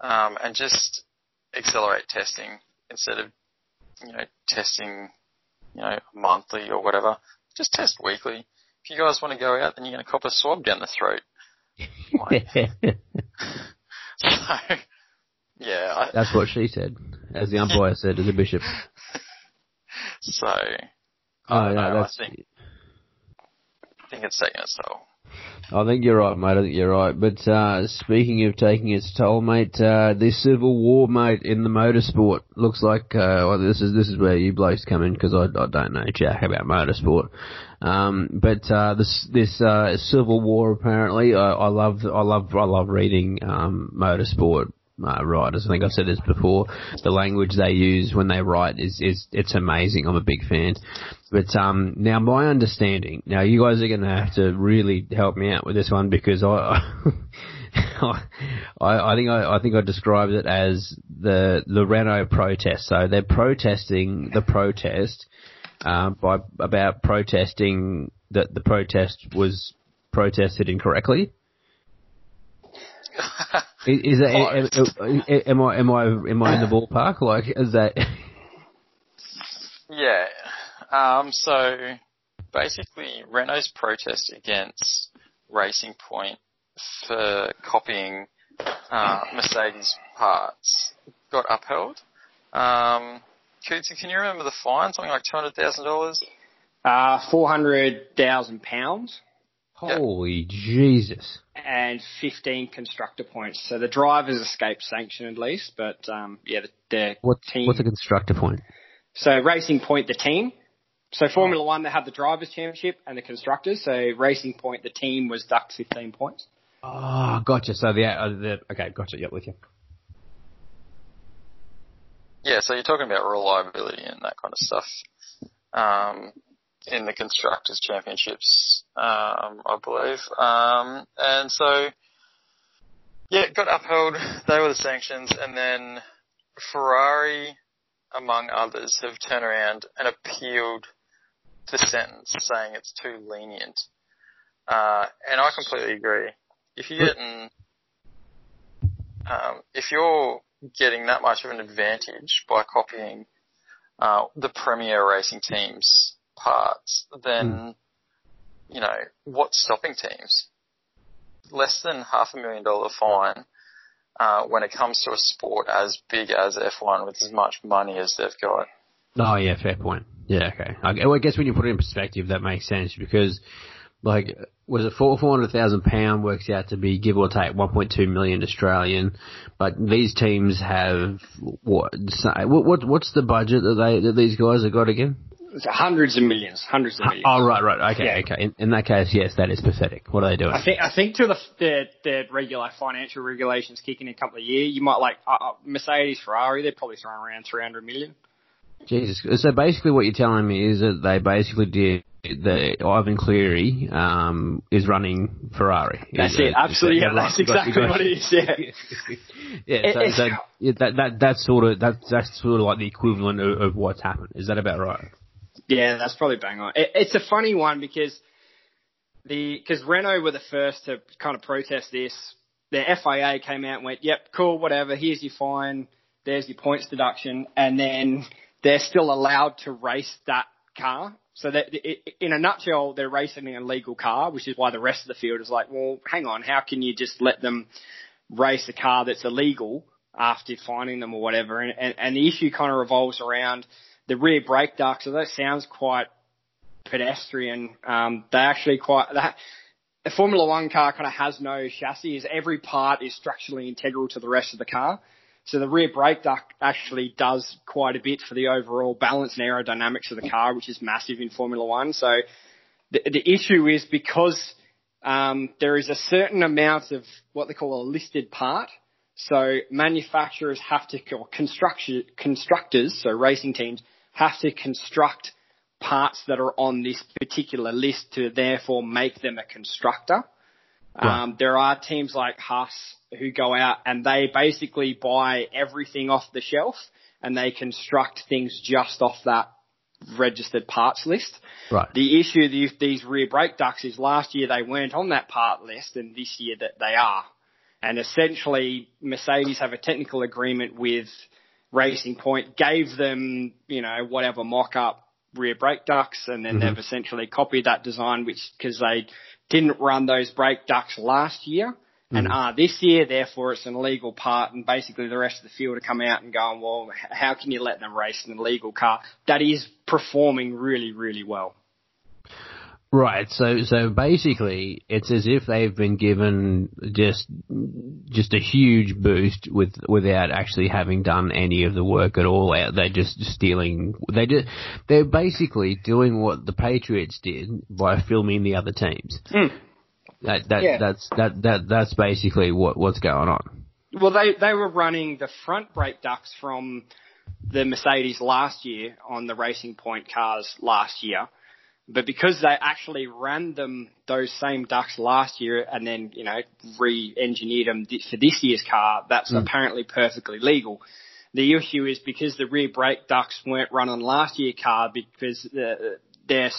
um, and just accelerate testing instead of, you know, testing, you know, monthly or whatever just test weekly. If you guys want to go out, then you're going to cop a swab down the throat. so, yeah. I, That's what she said, as the umpire said to the bishop. So, oh, yeah, know. I think, I think it's taking its toll. I think you're right, mate. I think you're right. But uh, speaking of taking its toll, mate, uh, this civil war, mate, in the motorsport looks like uh, well, this is this is where you blokes come in because I, I don't know jack about motorsport. Um, but uh, this this uh, civil war apparently, I, I love I love I love reading um, motorsport uh, writers. I think I've said this before. The language they use when they write is, is it's amazing. I'm a big fan. But um, now my understanding. Now you guys are going to have to really help me out with this one because I. I, I think I, I think I described it as the the Renault protest. So they're protesting the protest uh, by about protesting that the protest was protested incorrectly. Is, is that, am, am I am I am I in the ballpark? Like is that? yeah. Um. So basically, Renault's protest against Racing Point for copying uh, Mercedes parts got upheld. Um, Cootsy, can you remember the fine? Something like two hundred thousand dollars. Uh, four hundred thousand pounds. Holy Jesus! And 15 constructor points. So the drivers escaped sanction at least, but um, yeah, the, the what, team. What's a constructor point? So Racing Point, the team. So Formula One, they have the drivers' championship and the constructors. So Racing Point, the team was ducked 15 points. Oh, gotcha. So the, uh, the okay, gotcha. Yep, with you. Yeah, so you're talking about reliability and that kind of stuff. Um, in the constructors championships, um, I believe. Um, and so, yeah, it got upheld. They were the sanctions, and then Ferrari, among others, have turned around and appealed the sentence, saying it's too lenient. Uh, and I completely agree. If you're getting, um, if you're getting that much of an advantage by copying uh, the premier racing teams parts, then, mm. you know, what's stopping teams? Less than half a million dollar fine uh, when it comes to a sport as big as F1 with as much money as they've got. Oh yeah, fair point. Yeah, okay. I, guess when you put it in perspective, that makes sense because, like, was it four four hundred thousand pound works out to be give or take one point two million Australian, but these teams have what? What what's the budget that they that these guys have got again? Hundreds of millions, hundreds of millions. Oh, right, right, okay, yeah. okay. In, in, that case, yes, that is pathetic. What are they doing? I think, I think till the, the, the regular financial regulations kick in a couple of years, you might like, uh, uh Mercedes, Ferrari, they're probably throwing around 300 million. Jesus. So basically what you're telling me is that they basically did the Ivan Cleary um, is running Ferrari. That's it. Absolutely. Yeah, that's exactly what it is. Yeah. yeah. So, so yeah, that that that's sort of that's that's sort of like the equivalent of, of what's happened. Is that about right? Yeah, that's probably bang on. It, it's a funny one because the because Renault were the first to kind of protest this. The FIA came out and went, "Yep, cool, whatever. Here's your fine. There's your points deduction," and then they're still allowed to race that car. So that in a nutshell, they're racing an illegal car, which is why the rest of the field is like, well, hang on, how can you just let them race a car that's illegal after finding them or whatever? And, and, and the issue kind of revolves around the rear brake ducts. So that sounds quite pedestrian. Um, they actually quite that. A Formula One car kind of has no chassis. Every part is structurally integral to the rest of the car. So the rear brake duct actually does quite a bit for the overall balance and aerodynamics of the car, which is massive in Formula One. So the, the issue is because um, there is a certain amount of what they call a listed part. So manufacturers have to, or constructors, so racing teams have to construct parts that are on this particular list to therefore make them a constructor. Right. Um, there are teams like Haas who go out and they basically buy everything off the shelf and they construct things just off that registered parts list. Right. The issue with these rear brake ducts is last year they weren't on that part list and this year that they are. And essentially Mercedes have a technical agreement with Racing Point, gave them, you know, whatever mock up rear brake ducts and then mm-hmm. they've essentially copied that design which, cause they didn't run those brake ducts last year and are this year, therefore it's an illegal part and basically the rest of the field are coming out and going, well, how can you let them race an illegal car that is performing really, really well? Right. So, so basically, it's as if they've been given just, just a huge boost with, without actually having done any of the work at all. They're just stealing. They just, they're basically doing what the Patriots did by filming the other teams. Mm. That, that, yeah. that's, that, that, that's basically what, what's going on. Well, they, they were running the front brake ducts from the Mercedes last year on the Racing Point cars last year but because they actually ran them those same ducts last year and then you know re-engineered them for this year's car, that's mm. apparently perfectly legal. The issue is because the rear brake ducts weren't run on last year's car because they're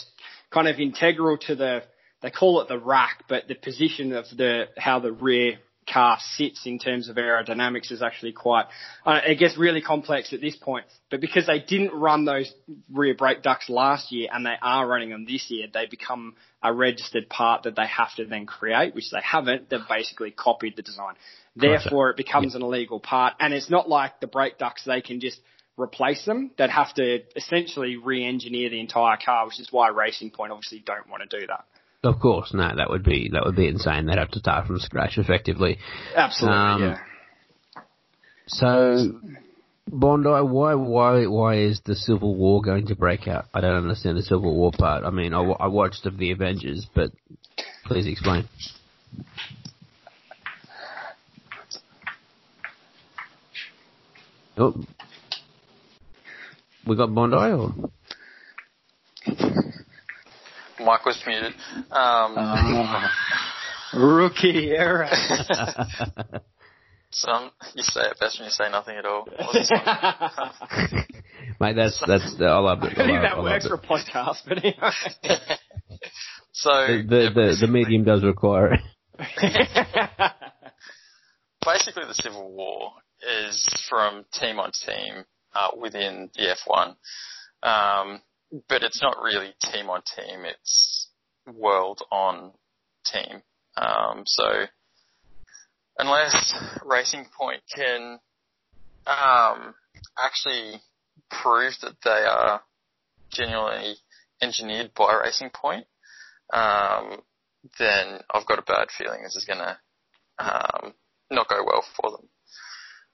kind of integral to the they call it the rack, but the position of the how the rear car sits in terms of aerodynamics is actually quite, uh, it gets really complex at this point. But because they didn't run those rear brake ducts last year and they are running them this year, they become a registered part that they have to then create, which they haven't. They've basically copied the design. Therefore, it becomes yeah. an illegal part. And it's not like the brake ducts, they can just replace them. They'd have to essentially re-engineer the entire car, which is why Racing Point obviously don't want to do that. Of course, no, that would be that would be insane. They'd have to start from scratch, effectively. Absolutely, um, yeah. So, Bondi, why why why is the Civil War going to break out? I don't understand the Civil War part. I mean, I, I watched of the Avengers, but please explain. Oh, we got Bondi or? Mike was muted. Um, uh, rookie era. Some you say it best when you say nothing at all. Mate, that's that's the, I love it. I think that works for a podcast, but anyway. so the the, the, the medium does require it. Basically, the Civil War is from team on team uh, within the F1. Um, but it's not really team on team. It's world on team. Um, so unless Racing Point can um, actually prove that they are genuinely engineered by Racing Point, um, then I've got a bad feeling this is going to um, not go well for them.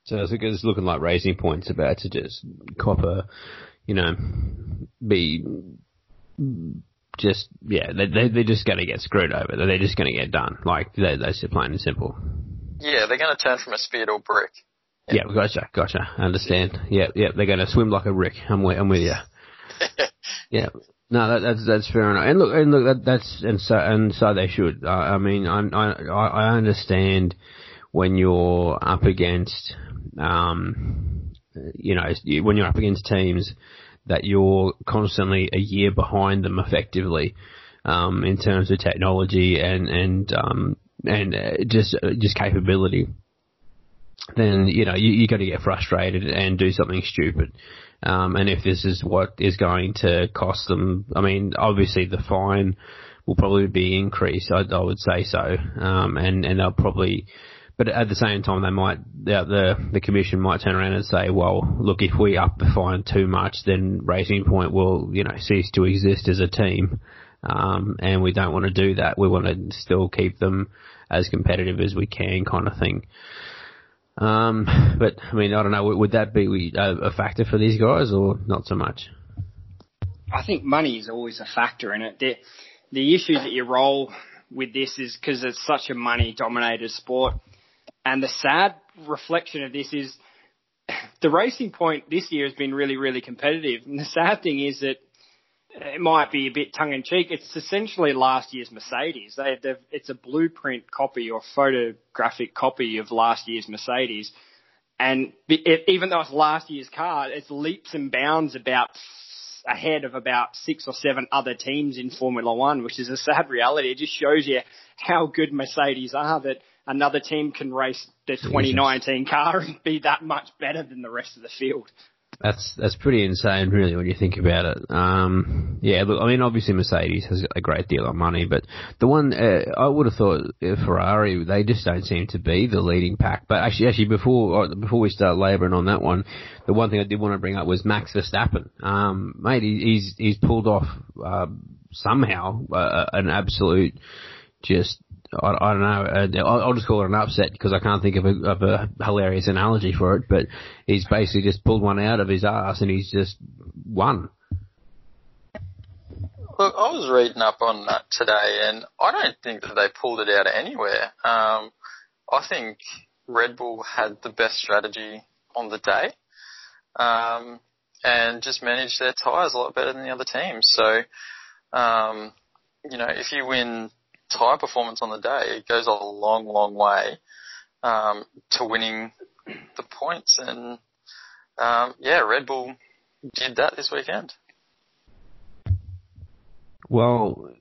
So it's looking like Racing Point's about to just copper, you know, be just yeah, they, they they're just going to get screwed over. They're just going to get done. Like they that's plain and simple. Yeah, they're going to turn from a spear to a brick. Yeah, yeah gotcha, gotcha. I understand. Yeah, yeah, they're going to swim like a brick. I'm with, I'm with you. yeah. No, that, that's that's fair enough. And look, and look, that, that's and so and so they should. Uh, I mean, I, I I understand when you're up against um, you know, when you're up against teams that you're constantly a year behind them effectively. um, in terms of technology and and um, and uh, just uh, just capability, then you know you you got to get frustrated and do something stupid. Um, and if this is what is going to cost them, I mean, obviously the fine will probably be increased. I, I would say so, um, and and they'll probably but at the same time, they might the, the commission might turn around and say, well, look, if we up the fine too much, then Racing Point will you know cease to exist as a team, um, and we don't want to do that. We want to still keep them as competitive as we can, kind of thing. Um, but I mean, I don't know. Would that be a, a factor for these guys, or not so much? I think money is always a factor in it. The, the issue that you roll with this is because it's such a money dominated sport and the sad reflection of this is the racing point this year has been really, really competitive. And the sad thing is that it might be a bit tongue in cheek. It's essentially last year's Mercedes. They, it's a blueprint copy or photographic copy of last year's Mercedes. And it, even though it's last year's car, it's leaps and bounds about ahead of about six or seven other teams in Formula One, which is a sad reality. It just shows you how good Mercedes are that another team can race their 2019 car and be that much better than the rest of the field. That's that's pretty insane, really, when you think about it. Um, yeah, look, I mean, obviously Mercedes has a great deal of money, but the one uh, I would have thought uh, Ferrari, they just don't seem to be the leading pack. But actually, actually, before uh, before we start labouring on that one, the one thing I did want to bring up was Max Verstappen. Um, mate, he's he's pulled off uh, somehow uh, an absolute just I, I don't know. Uh, I'll, I'll just call it an upset because I can't think of a, of a hilarious analogy for it. But he's basically just pulled one out of his ass and he's just won. Look, I was reading up on that today, and I don't think that they pulled it out of anywhere. Um, I think Red Bull had the best strategy on the day, um, and just managed their tyres a lot better than the other teams. So, um, you know, if you win tyre performance on the day, it goes a long, long way um, to winning the points. And um, yeah, Red Bull did that this weekend. Well,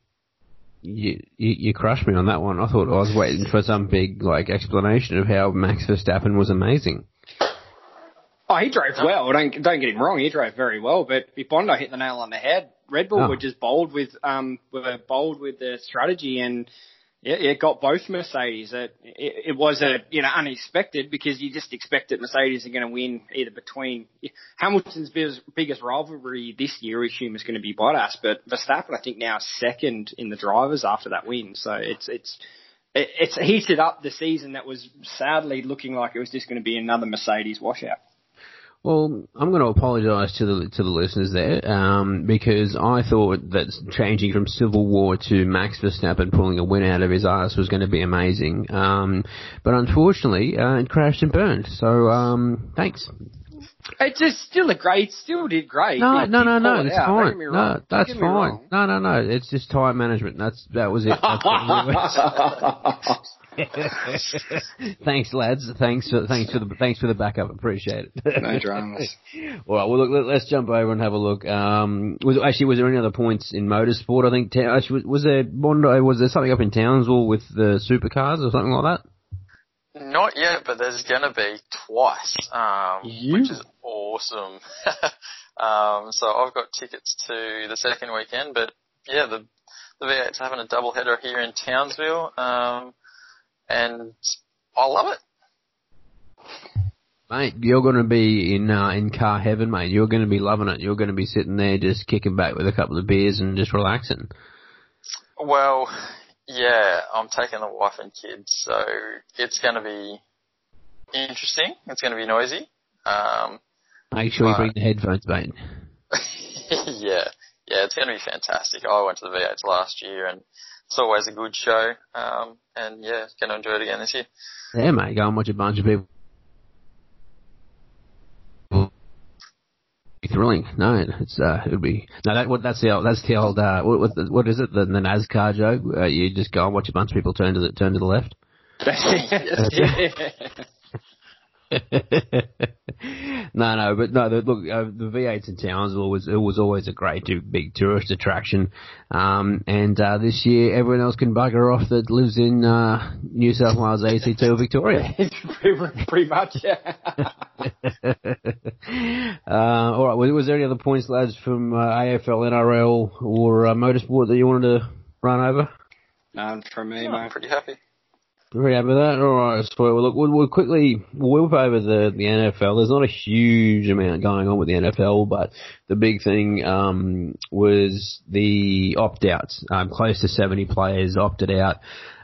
you, you, you crushed me on that one. I thought I was waiting for some big like explanation of how Max Verstappen was amazing. Oh, he drove well. Don't don't get him wrong. He drove very well. But if Bondo hit the nail on the head, Red Bull oh. were just bold with um were bold with their strategy and it, it got both Mercedes. It, it, it was a you know unexpected because you just expect that Mercedes are going to win either between Hamilton's biggest, biggest rivalry this year. Assume is going to be Bottas, but Verstappen I think now second in the drivers after that win. So it's it's it's heated up the season that was sadly looking like it was just going to be another Mercedes washout. Well, I'm going to apologise to the to the listeners there um, because I thought that changing from Civil War to Max Verstappen pulling a win out of his ass was going to be amazing, um, but unfortunately uh, it crashed and burned. So um, thanks. It's just still a great, still did great. No, no, no, no, it's fine. No, that's fine. No, no, no, it's just time management. That's that was it. thanks, lads. Thanks for thanks for the thanks for the backup. Appreciate it. no dramas. All right. Well, look. Let's jump over and have a look. Um, was actually was there any other points in motorsport? I think actually was there Bondo? Was there something up in Townsville with the supercars or something like that? Not yet, but there's gonna be twice, um, which is awesome. um, so I've got tickets to the second weekend, but yeah, the the V8's having a double header here in Townsville. Um, and I love it. Mate, you're going to be in uh, in car heaven, mate. You're going to be loving it. You're going to be sitting there just kicking back with a couple of beers and just relaxing. Well, yeah, I'm taking the wife and kids, so it's going to be interesting. It's going to be noisy. Um, Make sure you bring the headphones, mate. yeah, yeah, it's going to be fantastic. I went to the V8s last year and it's always a good show. Um, and yeah, going to enjoy it again this year. Yeah, mate, go and watch a bunch of people. Thrilling. No, it's uh, it would be no. That what that's the old, that's the old uh, what what, what is it the, the NASCAR joke? Uh, you just go and watch a bunch of people turn to the turn to the left. no, no, but no. The, look, uh, the V8s in Townsville was it was always a great big tourist attraction, um, and uh, this year everyone else can bugger off that lives in uh, New South Wales, ACT, or Victoria. pretty, pretty much, yeah. uh, all right. Was, was, there any other points, lads, from uh, AFL, NRL, or uh, motorsport that you wanted to run over? None from me, no. I'm pretty happy. Very happy with that. All right, so we'll, look, we'll, we'll quickly we'll whip over the the NFL. There's not a huge amount going on with the NFL, but the big thing um, was the opt outs. Um, close to 70 players opted out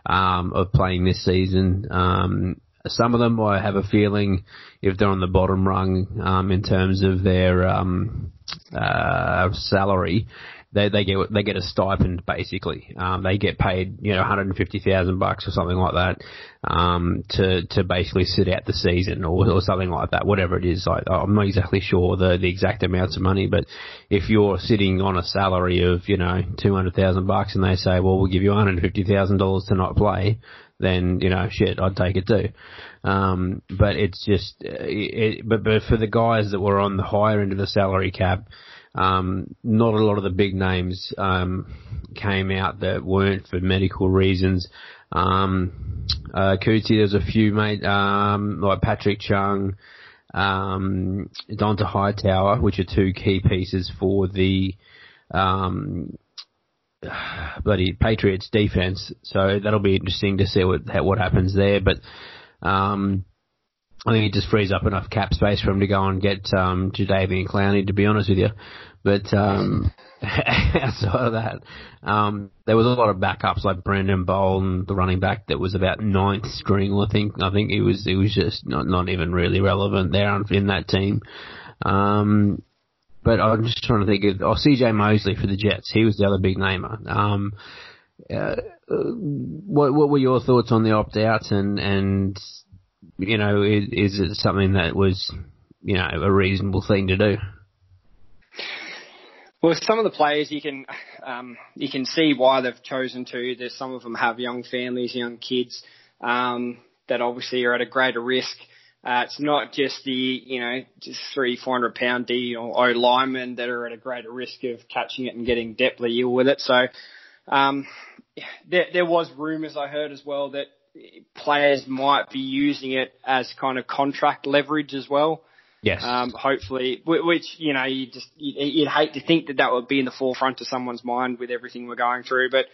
um, of playing this season. Um, some of them, I have a feeling, if they're on the bottom rung um, in terms of their um, uh, salary, they they get they get a stipend basically. Um, they get paid you know 150,000 bucks or something like that um, to to basically sit out the season or, or something like that. Whatever it is, I, I'm not exactly sure the the exact amounts of money, but if you're sitting on a salary of you know 200,000 bucks and they say, well, we'll give you 150,000 dollars to not play, then you know shit, I'd take it too. Um, but it's just, uh, it, but but for the guys that were on the higher end of the salary cap um, not a lot of the big names um, came out that weren't for medical reasons. Um, uh, Cootie, there's a few mate, um, like Patrick Chung, um, Dont'a Hightower, which are two key pieces for the um, bloody Patriots defense. So that'll be interesting to see what what happens there. But um, I think it just frees up enough cap space for him to go and get um, Jadeveon Clowney, to be honest with you. But um, outside of that, um, there was a lot of backups like Brandon Bolden, the running back that was about ninth string. I think I think he was he was just not not even really relevant there in that team. Um, but I'm just trying to think of oh CJ Mosley for the Jets. He was the other big namer. Um, uh, what what were your thoughts on the opt outs and and you know, is, is it something that was, you know, a reasonable thing to do? Well, some of the players you can um, you can see why they've chosen to. There's some of them have young families, young kids um, that obviously are at a greater risk. Uh, it's not just the you know just three four hundred pound D or O linemen that are at a greater risk of catching it and getting deathly ill with it. So um, there, there was rumours I heard as well that players might be using it as kind of contract leverage as well. Yes. Um, hopefully, which you know, you just you'd hate to think that that would be in the forefront of someone's mind with everything we're going through, but.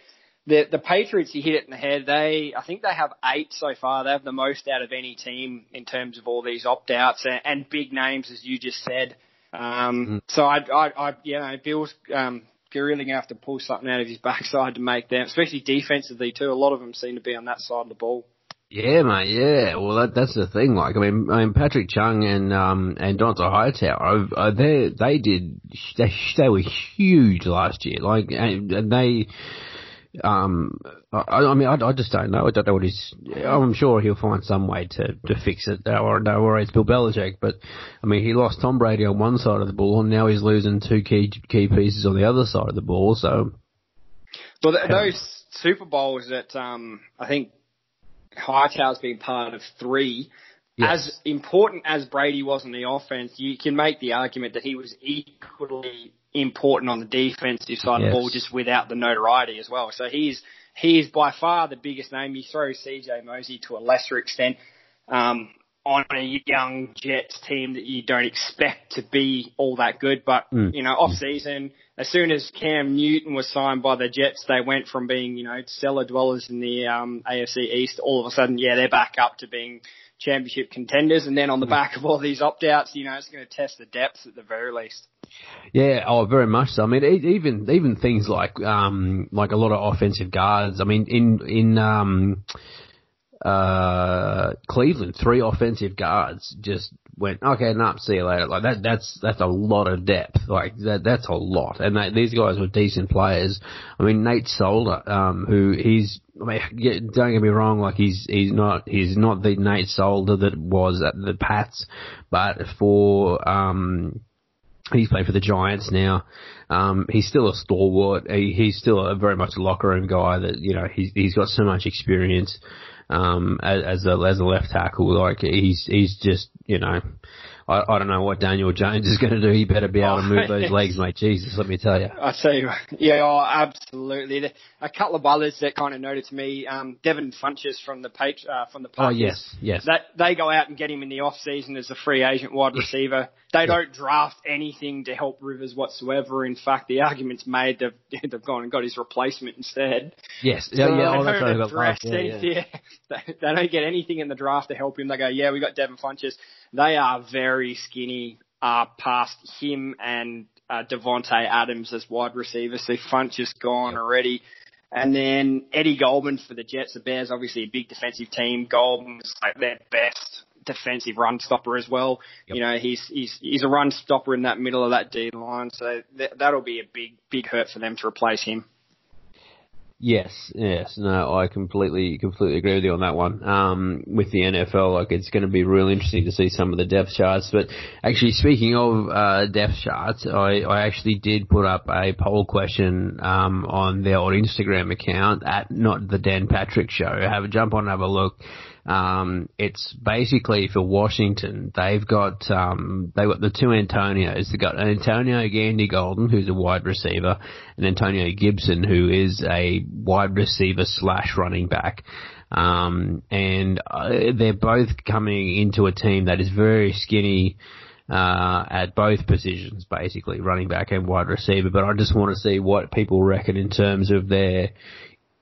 The the Patriots, you hit it in the head. They, I think they have eight so far. They have the most out of any team in terms of all these opt outs and, and, big names, as you just said. Um, mm. So I, I, I, you know, Bill's um, really going to have to pull something out of his backside to make them, especially defensively too. A lot of them seem to be on that side of the ball. Yeah, mate. Yeah. Well, that, that's the thing. Like, I mean, I mean, Patrick Chung and um and Dont'a Hightower, uh, they they did they they were huge last year. Like, and, and they. Um, I, I mean, I, I, just don't know. I don't know what he's. I'm sure he'll find some way to, to fix it. Or don't worry, it's Bill Belichick. But I mean, he lost Tom Brady on one side of the ball, and now he's losing two key key pieces on the other side of the ball. So, well, those Super Bowls that um, I think Hightower's been part of three. Yes. As important as Brady was in the offense, you can make the argument that he was equally important on the defensive side yes. of the ball, just without the notoriety as well. So he's he is by far the biggest name. You throw CJ Mosley to a lesser extent um, on a young Jets team that you don't expect to be all that good, but mm. you know off season as soon as Cam Newton was signed by the Jets, they went from being, you know, cellar dwellers in the um, AFC East. All of a sudden, yeah, they're back up to being championship contenders. And then on the back of all these opt-outs, you know, it's going to test the depths at the very least. Yeah, oh, very much so. I mean, even even things like um, like a lot of offensive guards. I mean, in in um, uh, Cleveland, three offensive guards just went, okay, nah, see you later. Like that, that's, that's a lot of depth. Like that, that's a lot. And they, these guys were decent players. I mean, Nate Solder, um, who he's, I mean, don't get me wrong, like he's, he's not, he's not the Nate Solder that was at the Pats, but for, um, He's played for the Giants now. Um, he's still a stalwart. He, he's still a very much a locker room guy that, you know, he's, he's got so much experience. um, as, as a as a left tackle. Like he's he's just you know I, I don't know what Daniel Jones is going to do. He better be able to move those legs, mate. Jesus, let me tell you. I tell you, yeah, oh, absolutely. A couple of others that kind of noted to me, um, Devin Funchess from the Patri- uh, from the Oh yes, yes. That they go out and get him in the off season as a free agent wide receiver. They don't draft anything to help Rivers whatsoever. In fact, the argument's made they've they've gone and got his replacement instead. Yes, So yeah, yeah. they Oh, don't right. I address yeah, yeah. They, they don't get anything in the draft to help him. They go, yeah, we got Devin Funchess. They are very skinny, uh, past him and uh, Davante Adams as wide receivers. So Funchess gone already. And then Eddie Goldman for the Jets. The Bears, obviously a big defensive team. Goldman's like their best defensive run stopper as well. Yep. You know, he's he's he's a run stopper in that middle of that D line. So th- that'll be a big big hurt for them to replace him. Yes, yes, no, I completely, completely agree with you on that one. Um, with the NFL, like it's going to be real interesting to see some of the depth charts. But actually, speaking of uh, depth charts, I, I actually did put up a poll question um, on their old Instagram account at not the Dan Patrick Show. Have a jump on, have a look. Um, it's basically for Washington. They've got um, they've got the two Antonios. They've got Antonio Gandy Golden, who's a wide receiver, and Antonio Gibson, who is a wide receiver slash running back. Um, and uh, they're both coming into a team that is very skinny uh, at both positions, basically running back and wide receiver. But I just want to see what people reckon in terms of their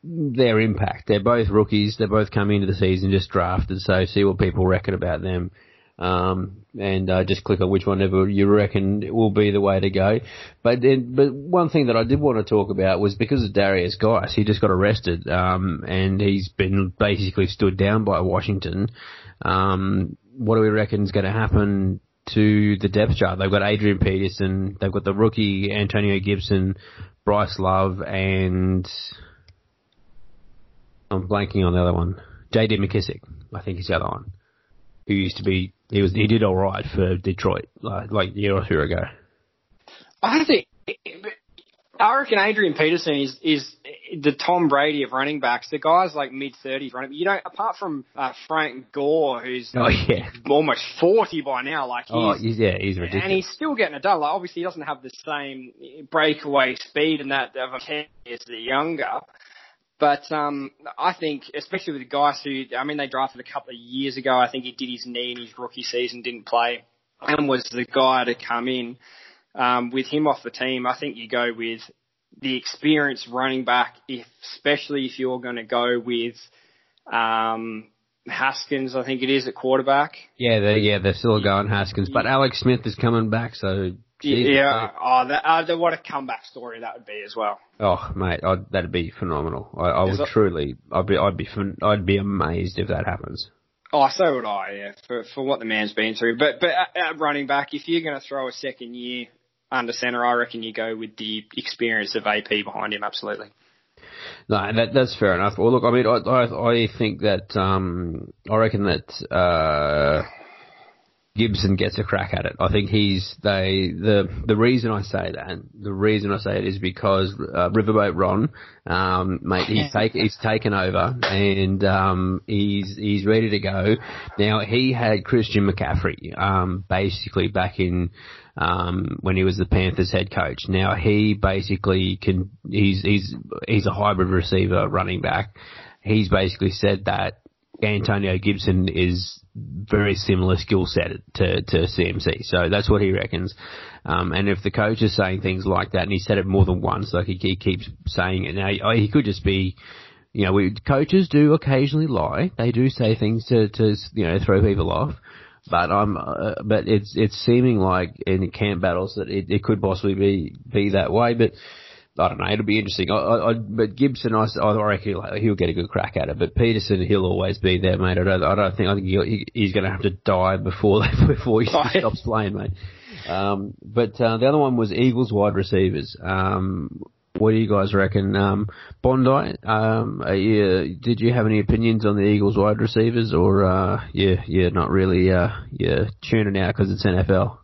their impact. They're both rookies. They're both coming into the season just drafted. So see what people reckon about them. Um, and uh, just click on which one ever you reckon will be the way to go. But then, but one thing that I did want to talk about was because of Derrius Guice, he just got arrested, um, and he's been basically stood down by Washington. Um, what do we reckon is going to happen to the depth chart? They've got Adrian Peterson, they've got the rookie Antonio Gibson, Bryce Love, and I'm blanking on the other one. J.D. McKissic, I think is the other one. Who used to be, he was, he did alright for Detroit, like, like a year or two ago. I think I reckon Adrian Peterson is is the Tom Brady of running backs. The guy's like mid thirties running. You know, apart from uh, Frank Gore, who's Oh yeah. almost forty by now, like he's Oh, he's, yeah, he's ridiculous. and he's still getting it done. Like obviously, he doesn't have the same breakaway speed and that of a ten as the younger. But um, I think, especially with the guys who, I mean, they drafted a couple of years ago. I think he did his knee in his rookie season, didn't play, and was the guy to come in. Um, with him off the team, I think you go with the experienced running back, if, especially if you're going to go with um, Haskins. I think it is at quarterback. yeah, they're, yeah, they're still going Haskins, but Alex Smith is coming back, so. Geez, yeah, oh, that, uh, what a comeback story that would be as well. Oh, mate, I'd, that'd be phenomenal. I, I would it- truly, I'd be, I'd be, I'd be amazed if that happens. Oh, so would I, yeah, for for what the man's been through. But but at, at running back, if you're going to throw a second year under center, I reckon you go with the experience of AP behind him. Absolutely. No, that that's fair enough. Well, look, I mean, I I, I think that um, I reckon that uh, Gibson gets a crack at it. I think he's they the the reason I say that the reason I say it is because uh, Riverboat Ron, um, mate, he's take he's taken over and um, he's he's ready to go. Now he had Christian McCaffrey um, basically back in um, when he was the Panthers head coach. Now he basically can he's he's he's a hybrid receiver running back. He's basically said that Antonio Gibson is very similar skill set to, to CMC. So that's what he reckons. Um, and if the coach is saying things like that, and he said it more than once, like he, he keeps saying it. Now, he could just be, you know, we, coaches do occasionally lie. They do say things to, to, you know, throw people off. But I'm, uh, but it's, it's seeming like in camp battles that it, it could possibly be, be that way. But, I don't know. It'll be interesting. I, I, but Gibson, I, I reckon he'll, he'll get a good crack at it. But Peterson, he'll always be there, mate. I don't, I don't think. I think he, he's going to have to die before before he stops playing, mate. Um, but uh, the other one was Eagles wide receivers. Um, what do you guys reckon? Um, Bondi, um, are you, did you have any opinions on the Eagles wide receivers, or uh, you you're not really uh, you're tuning out because it's NFL?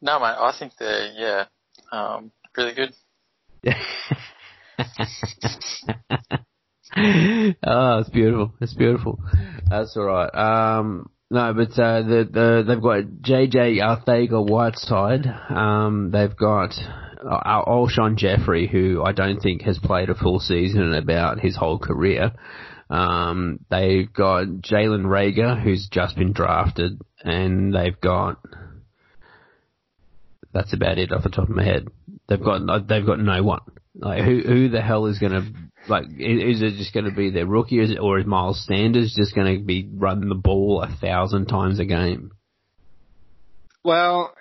No, mate, I think they're, yeah, um, really good. oh, it's beautiful. It's beautiful. That's all right. Um, no, but uh, the, the they've got JJ Arcega-Whiteside. Um, they've got uh, Alshon Jeffery, who I don't think has played a full season in about his whole career. Um, they've got Jalen Reagor, who's just been drafted, and they've got that's about it off the top of my head. They've got they've got no one. Like who who the hell is going to like? Is it just going to be their rookie, is it, or is Miles Sanders just going to be running the ball a thousand times a game? Well,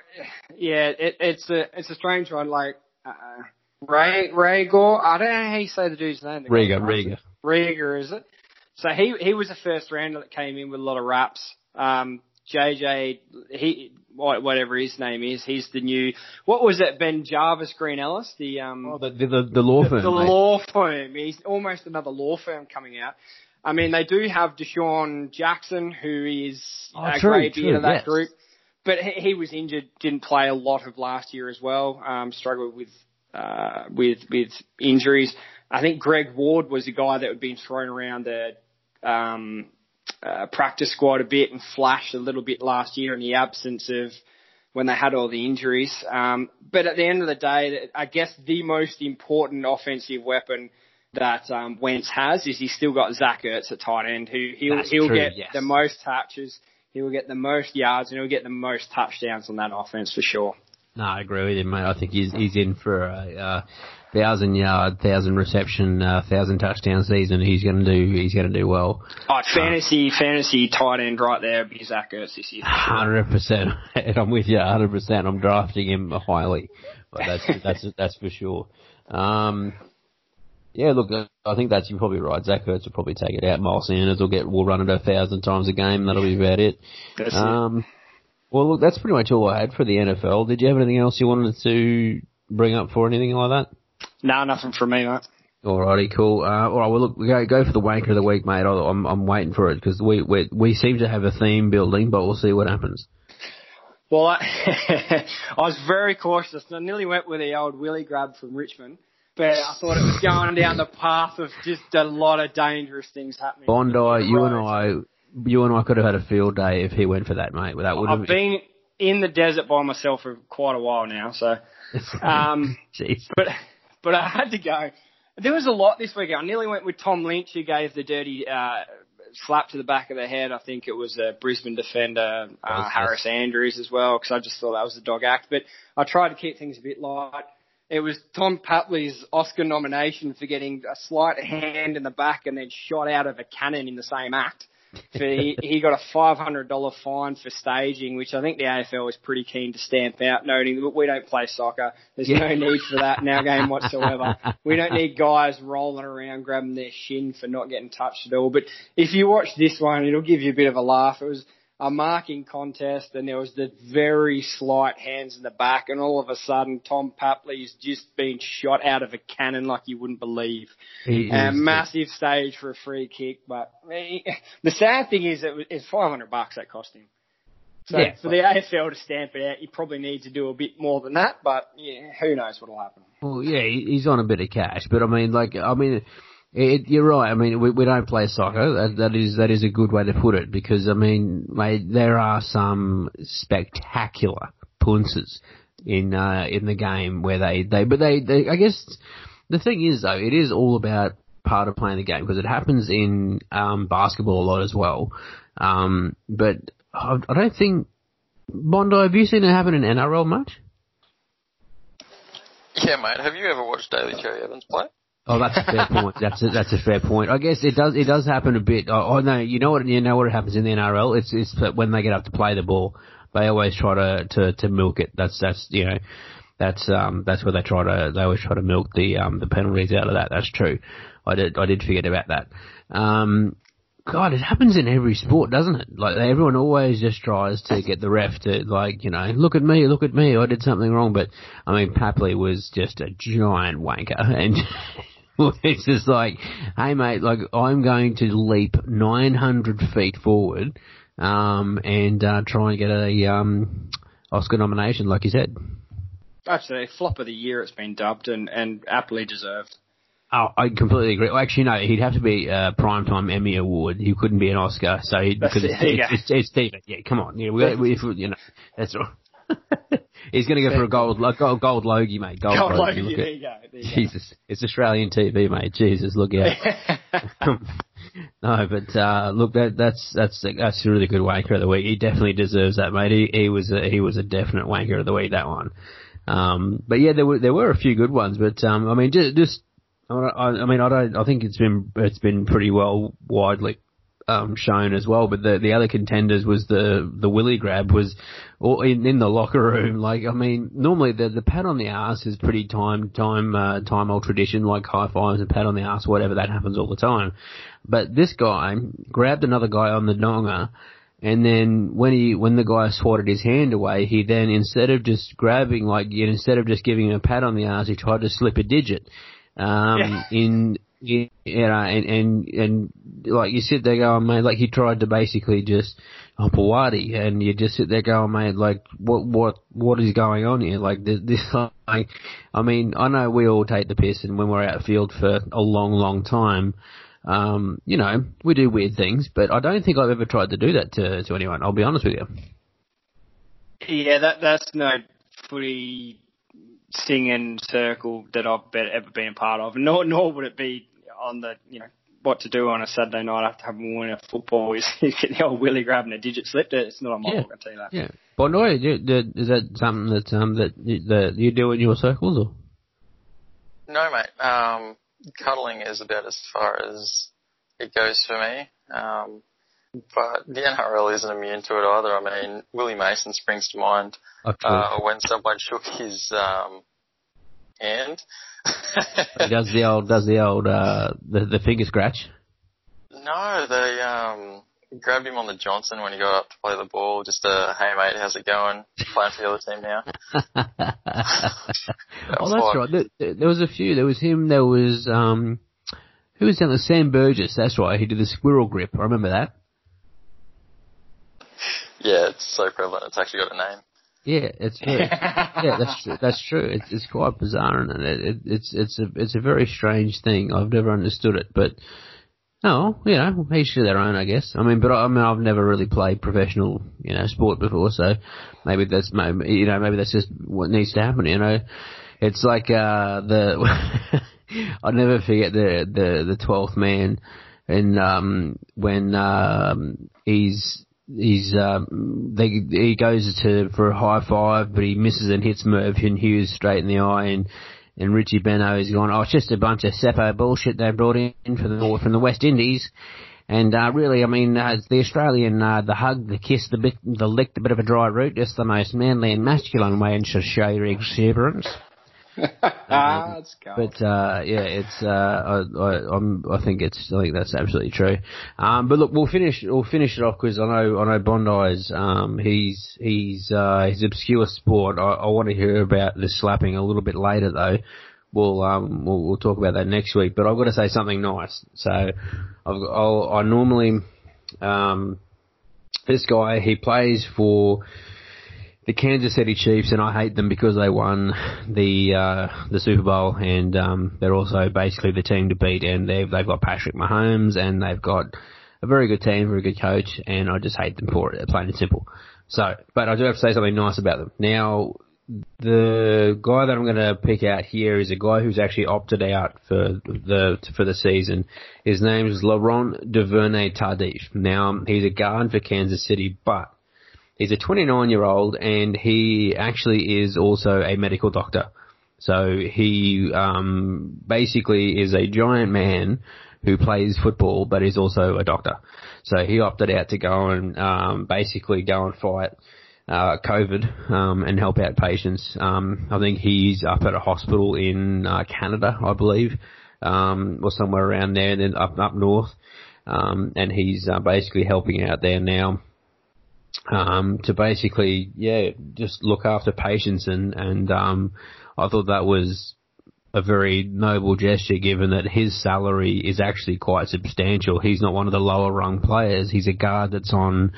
yeah, it, it's a it's a strange one. Like uh, Ray Reagor, I don't know how you say the dude's name. Reagor, Reagor, Reagor, is it? So he he was the first rounder that came in with a lot of raps. Um, JJ, he whatever his name is, he's the new. What was it? BenJarvus Green-Ellis, the um, oh, the, the, the law firm. The, the law firm. He's almost another law firm coming out. I mean, they do have DeSean Jackson, who is oh, a true, great true, of that yes. group, but he, he was injured, didn't play a lot of last year as well. Um, struggled with uh, with with injuries. I think Greg Ward was a guy that had been thrown around the um, uh, practice squad a bit and flashed a little bit last year in the absence of when they had all the injuries. Um, but at the end of the day, I guess the most important offensive weapon that um, Wentz has is he's still got Zach Ertz at tight end, who he'll That's he'll true, get yes. the most touches, he will get the most yards, and he'll get the most touchdowns on that offense for sure. No, I agree with him, mate. I think he's he's in for a uh, thousand yard, thousand reception, uh, thousand touchdown season. He's going to do he's going to do well. Oh, fantasy fantasy tight end right there, be Zach Ertz this year. Hundred percent, and I'm with you. Hundred percent. I'm drafting him highly, but that's that's that's for sure. Um, yeah, look, uh, I think that's you're probably right. Zach Ertz will probably take it out. Miles Sanders will get will run it a thousand times a game. That'll be about it. That's it. Um, well, look, that's pretty much all I had for the NFL. Did you have anything else you wanted to bring up for anything like that? No, nothing from me, mate. Alrighty, cool. Uh, alright, well look, we go, go for the wanker of the week, mate. I'm, I'm waiting for it because we, we, we seem to have a theme building, but we'll see what happens. Well, I, I was very cautious. I nearly went with the old Willie grab from Richmond, but I thought it was going down the path of just a lot of dangerous things happening. Bondi, you and I, you and I could have had a field day if he went for that, mate. That would have I've been in the desert by myself for quite a while now, so um, but but I had to go. There was a lot this week. I nearly went with Tom Lynch, who gave the dirty uh, slap to the back of the head. I think it was a Brisbane defender, uh, Harris Andrews as well, because I just thought that was a dog act. But I tried to keep things a bit light. It was Tom Papley's Oscar nomination for getting a slight hand in the back and then shot out of a cannon in the same act. For he, he got a $500 fine for staging, which I think the AFL is pretty keen to stamp out, noting that we don't play soccer. There's no need for that in our game whatsoever. We don't need guys rolling around grabbing their shin for not getting touched at all. But if you watch this one, it'll give you a bit of a laugh. It was a marking contest and there was the very slight hands in the back and all of a sudden Tom Papley's just been shot out of a cannon like you wouldn't believe. He A massive stage for a free kick, but eh, the sad thing is it was, it's 500 bucks that cost him. So Yeah. for the AFL to stamp it out, you probably need to do a bit more than that, but yeah, who knows what'll happen. Well, yeah, he's on a bit of cash, but I mean, like, I mean, it, you're right. I mean, we, we don't play soccer. That, that is that is a good way to put it because I mean, mate, there are some spectacular punces in uh, in the game where they they but they, they I guess the thing is though, it is all about part of playing the game because it happens in um, basketball a lot as well. Um, but I, I don't think Bondi. Have you seen it happen in NRL much? Yeah, mate. Have you ever watched Daly Cherry-Evans play? Oh, that's a fair point. That's a, that's a fair point. I guess it does it does happen a bit. Oh, oh no, you know what you know what happens in the NRL? It's it's when they get up to play the ball, they always try to to, to milk it. That's that's you know that's um that's where they try to they always try to milk the um the penalties out of that. That's true. I did I did forget about that. Um, God, it happens in every sport, doesn't it? Like everyone always just tries to get the ref to like, you know, look at me, look at me, I did something wrong. But I mean, Papley was just a giant wanker, and it's just like, hey mate, like I'm going to leap 900 feet forward, um, and uh, try and get a um Oscar nomination, like you said. Absolutely, flop of the year it's been dubbed and, and aptly deserved. Oh, I completely agree. Well, actually, no, he'd have to be a primetime Emmy award. He couldn't be an Oscar, so he, because it's, it's, it's. Yeah, come on. Yeah, we, we, if, you know, that's all. He's going to go for a gold, gold, gold Logie, mate. Gold, Gold Logie. Logie, there you go. There you go. Jesus, it's Australian TV, mate. Jesus, look out. no, but uh, look, that that's that's that's a really good wanker of the week. He definitely deserves that, mate. He, he was a, he was a definite wanker of the week. That one. Um, but yeah, there were there were a few good ones. But um, I mean, just, just I, I mean, I don't. I think it's been it's been pretty well widely um, shown as well. But the the other contenders was the the Willie grab was or in in the locker room. Like I mean, normally the the pat on the ass is pretty time time uh, time old tradition, like high fives and pat on the ass, whatever that happens all the time. But this guy grabbed another guy on the donga. And then when he, when the guy swatted his hand away, he then instead of just grabbing, like, you know, instead of just giving him a pat on the ass, he tried to slip a digit. Um, Yeah. in, you know, and, and, and, like, you sit there going, mate, like, he tried to basically just, oh, Pawadi, and you just sit there going, mate, like, what, what, what is going on here? Like, this, this, like, I mean, I know we all take the piss, and when we're out field for a long, long time, um, you know, we do weird things, but I don't think I've ever tried to do that to, to anyone, I'll be honest with you. Yeah, that that's no footy singing circle that I've ever been a part of. Nor nor would it be on the you know what to do on a Saturday night after having won a football is, is get the old Willie grabbing a digit slipped. It's not on my Yeah. book, I tell you that. Yeah. But no, is that something that, um, that, you- that you do in your circles or? No, mate. Um, cuddling is about as far as it goes for me. Um, but the NRL isn't immune to it either. I mean, Willie Mason springs to mind uh, when someone shook his um, hand. He does the old, does the old, uh, the, the finger scratch. no, they um, grabbed him on the Johnson when he got up to play the ball. Just a hey mate, how's it going? Playing for the other team now. oh, that's right. There, there- there was a few. There was him. There was um, who was down there? Sam Burgess. That's right. He did the squirrel grip. I remember that. Yeah, it's so prevalent. It's actually got a name. Yeah, it's yeah, that's true. That's true. It's it's quite bizarre, and it, it, it's it's a it's a very strange thing. I've never understood it, but no, you know, each to their own, I guess. I mean, but I, I mean, I've never really played professional, you know, sport before, so maybe that's maybe you know maybe that's just what needs to happen. You know, it's like uh the I'll never forget the the the twelfth man, and um when um he's he's um they he goes to for a high five but he misses and hits Mervyn Hughes straight in the eye and and Richie Benaud is going, oh, it's just a bunch of Seppo bullshit they brought in from the from the West Indies. And uh, really, I mean, uh, the Australian, uh, the hug, the kiss, the bit, the lick, the bit of a dry root, just the most manly and masculine way and to show your exuberance. it's. But uh, yeah, it's uh, I, I, I think it's I think that's absolutely true. Um, but look, we'll finish we'll finish it off because I know I know Bondi's um, he's he's uh, his obscure sport. I, I want to hear about the slapping a little bit later though. We'll um we'll, we'll talk about that next week. But I've got to say something nice. So I've I'll, I normally um this guy he plays for the Kansas City Chiefs, and I hate them because they won the uh, the Super Bowl, and um, they're also basically the team to beat. And they've they've got Patrick Mahomes, and they've got a very good team, very good coach, and I just hate them for it, plain and simple. So, but I do have to say something nice about them. Now, the guy that I'm going to pick out here is a guy who's actually opted out for the for the season. His name is Laurent Duvernay Tardif. Now, he's a guard for Kansas City, but He's a 29 year old and he actually is also a medical doctor. So he um, basically is a giant man who plays football but is also a doctor. So he opted out to go and um, basically go and fight uh, COVID um, and help out patients. Um, I think he's up at a hospital in uh, Canada, I believe, um, or somewhere around there, and then up up north. Um, and he's uh, basically helping out there now um, to basically, yeah, just look after patients and, and, um, I thought that was a very noble gesture given that his salary is actually quite substantial. He's not one of the lower rung players. He's a guard that's on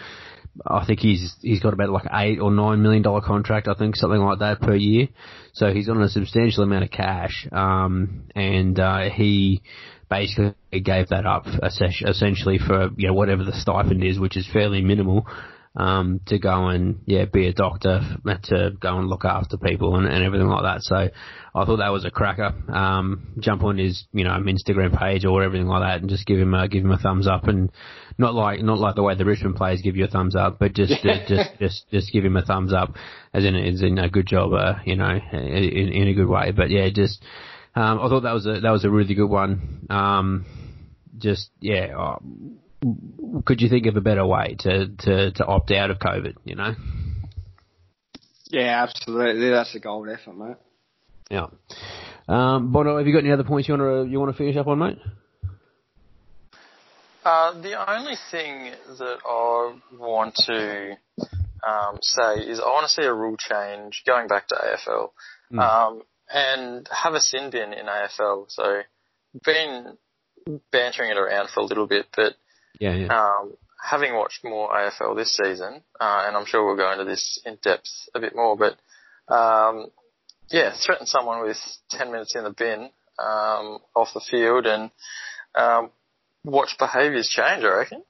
I think he's he's got about like eight or nine million dollar contract, I think something like that per year. So he's on a substantial amount of cash, um, and uh, he basically gave that up essentially for you know whatever the stipend is, which is fairly minimal um, to go and yeah be a doctor to go and look after people and, and everything like that. So I thought that was a cracker. Um, jump on his you know Instagram page or everything like that and just give him a, give him a thumbs up and not like not like the way the Richmond players give you a thumbs up, but just just, just just just give him a thumbs up as in as in a good job, uh, you know, in, in a good way. But yeah, just um, I thought that was a that was a really good one. Um, just yeah. Uh, could you think of a better way to, to, to opt out of COVID, you know? Yeah, absolutely. That's a gold effort, mate. Yeah. Um, Bono, have you got any other points you want to you want to finish up on, mate? Uh, the only thing that I want to um, say is I want to see a rule change going back to AFL mm. um, and have a sin bin in AFL. So, been bantering it around for a little bit, but yeah, yeah. Um, having watched more AFL this season, uh, and I'm sure we'll go into this in depth a bit more, but um, yeah, threaten someone with 10 minutes in the bin um, off the field and um, watch behaviours change. I reckon.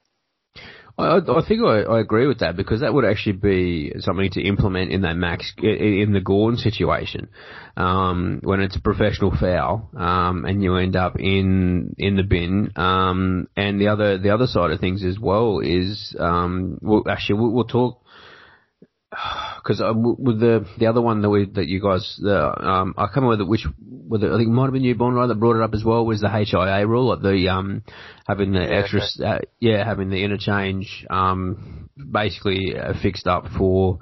I, I think I, I agree with that because that would actually be something to implement in that max in the Gawn situation um, when it's a professional foul um, and you end up in in the bin. Um, and the other the other side of things as well is um, well, actually we'll, we'll talk because uh, with the the other one that we that you guys the um I can't remember which whether I think it might have been you Bond that brought it up as well was the HIA rule like the um having the yeah, extra okay. uh, yeah having the interchange um basically uh, fixed up for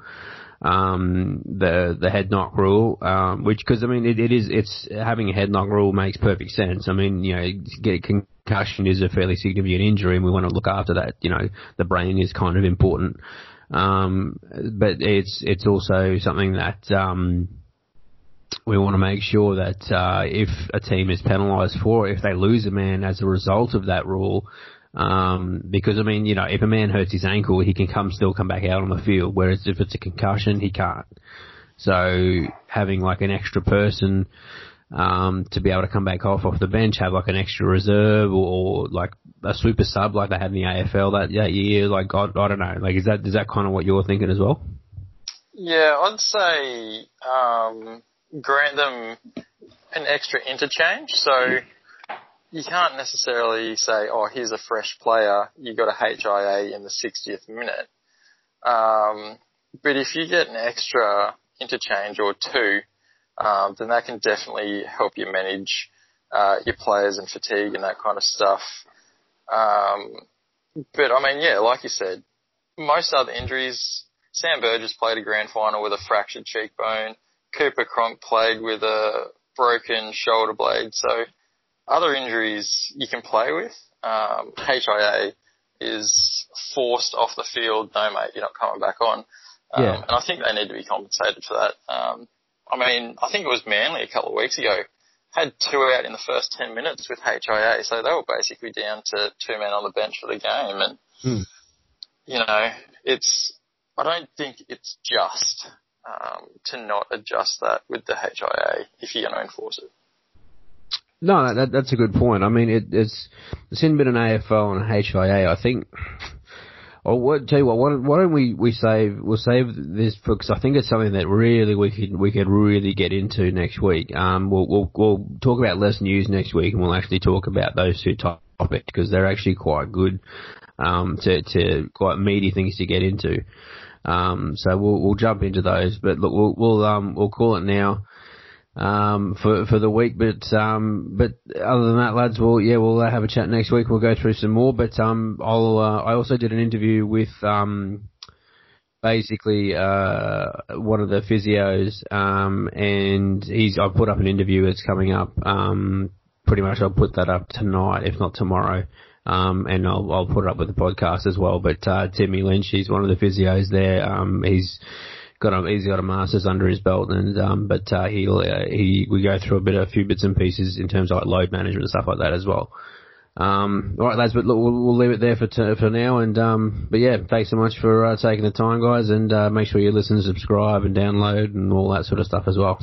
um the the head knock rule um which because I mean it, it is it's having a head knock rule makes perfect sense I mean you know get concussion is a fairly significant injury and we want to look after that you know the brain is kind of important um, but it's it's also something that um, we want to make sure that uh, if a team is penalised for, if they lose a man as a result of that rule, um, because I mean, you know, if a man hurts his ankle, he can come still come back out on the field. Whereas if it's a concussion, he can't. So having like an extra person um, to be able to come back off off the bench, have like an extra reserve or, or like a super sub like they had in the AFL that, that year. Like I, I don't know. Like is that is that kind of what you're thinking as well? Yeah, I'd say um, grant them an extra interchange. So you can't necessarily say, oh, here's a fresh player. You got a HIA in the 60th minute. Um, but if you get an extra interchange or two um, then that can definitely help you manage uh, your players and fatigue and that kind of stuff. Um, but I mean, yeah, like you said, most other injuries. Sam Burgess played a grand final with a fractured cheekbone. Cooper Cronk played with a broken shoulder blade. So other injuries you can play with. Um, HIA is forced off the field. No, mate, you're not coming back on. Um, yeah. And I think they need to be compensated for that. Um, I mean, I think it was Manly a couple of weeks ago had two out in the first 10 minutes with HIA, so they were basically down to two men on the bench for the game. And, hmm. you know, it's, I don't think it's just um, to not adjust that with the HIA if you're going to enforce it. No, that, that's a good point. I mean, it, it's, it's in been an AFL and a HIA. I think or what, tell you what, why, why don't we, we save, we'll save this cause I think it's something that really we could, we could really get into next week. Um, we'll, we'll, we'll talk about less news next week and we'll actually talk about those two topics because they're actually quite good, um, to, to quite meaty things to get into. Um, so we'll, we'll jump into those, but look, we'll, we'll, um, we'll call it now um, for for the week. But um, but other than that, lads, we'll yeah we'll have a chat next week. We'll go through some more. But um, I'll uh, I also did an interview with um, basically uh, one of the physios, um, and he's I put up an interview that's coming up. Um, pretty much I'll put that up tonight, if not tomorrow. Um, and I'll, I'll put it up with the podcast as well. But uh, Timmy Lynch, he's one of the physios there. Um, he's got a he's got a masters under his belt, and um, but uh, he uh, he we go through a bit a few bits and pieces in terms of like load management and stuff like that as well. Um, all right, lads, but look, we'll, we'll leave it there for t- for now. And um, but yeah, thanks so much for uh, taking the time, guys, and uh, make sure you listen, subscribe, and download, and all that sort of stuff as well.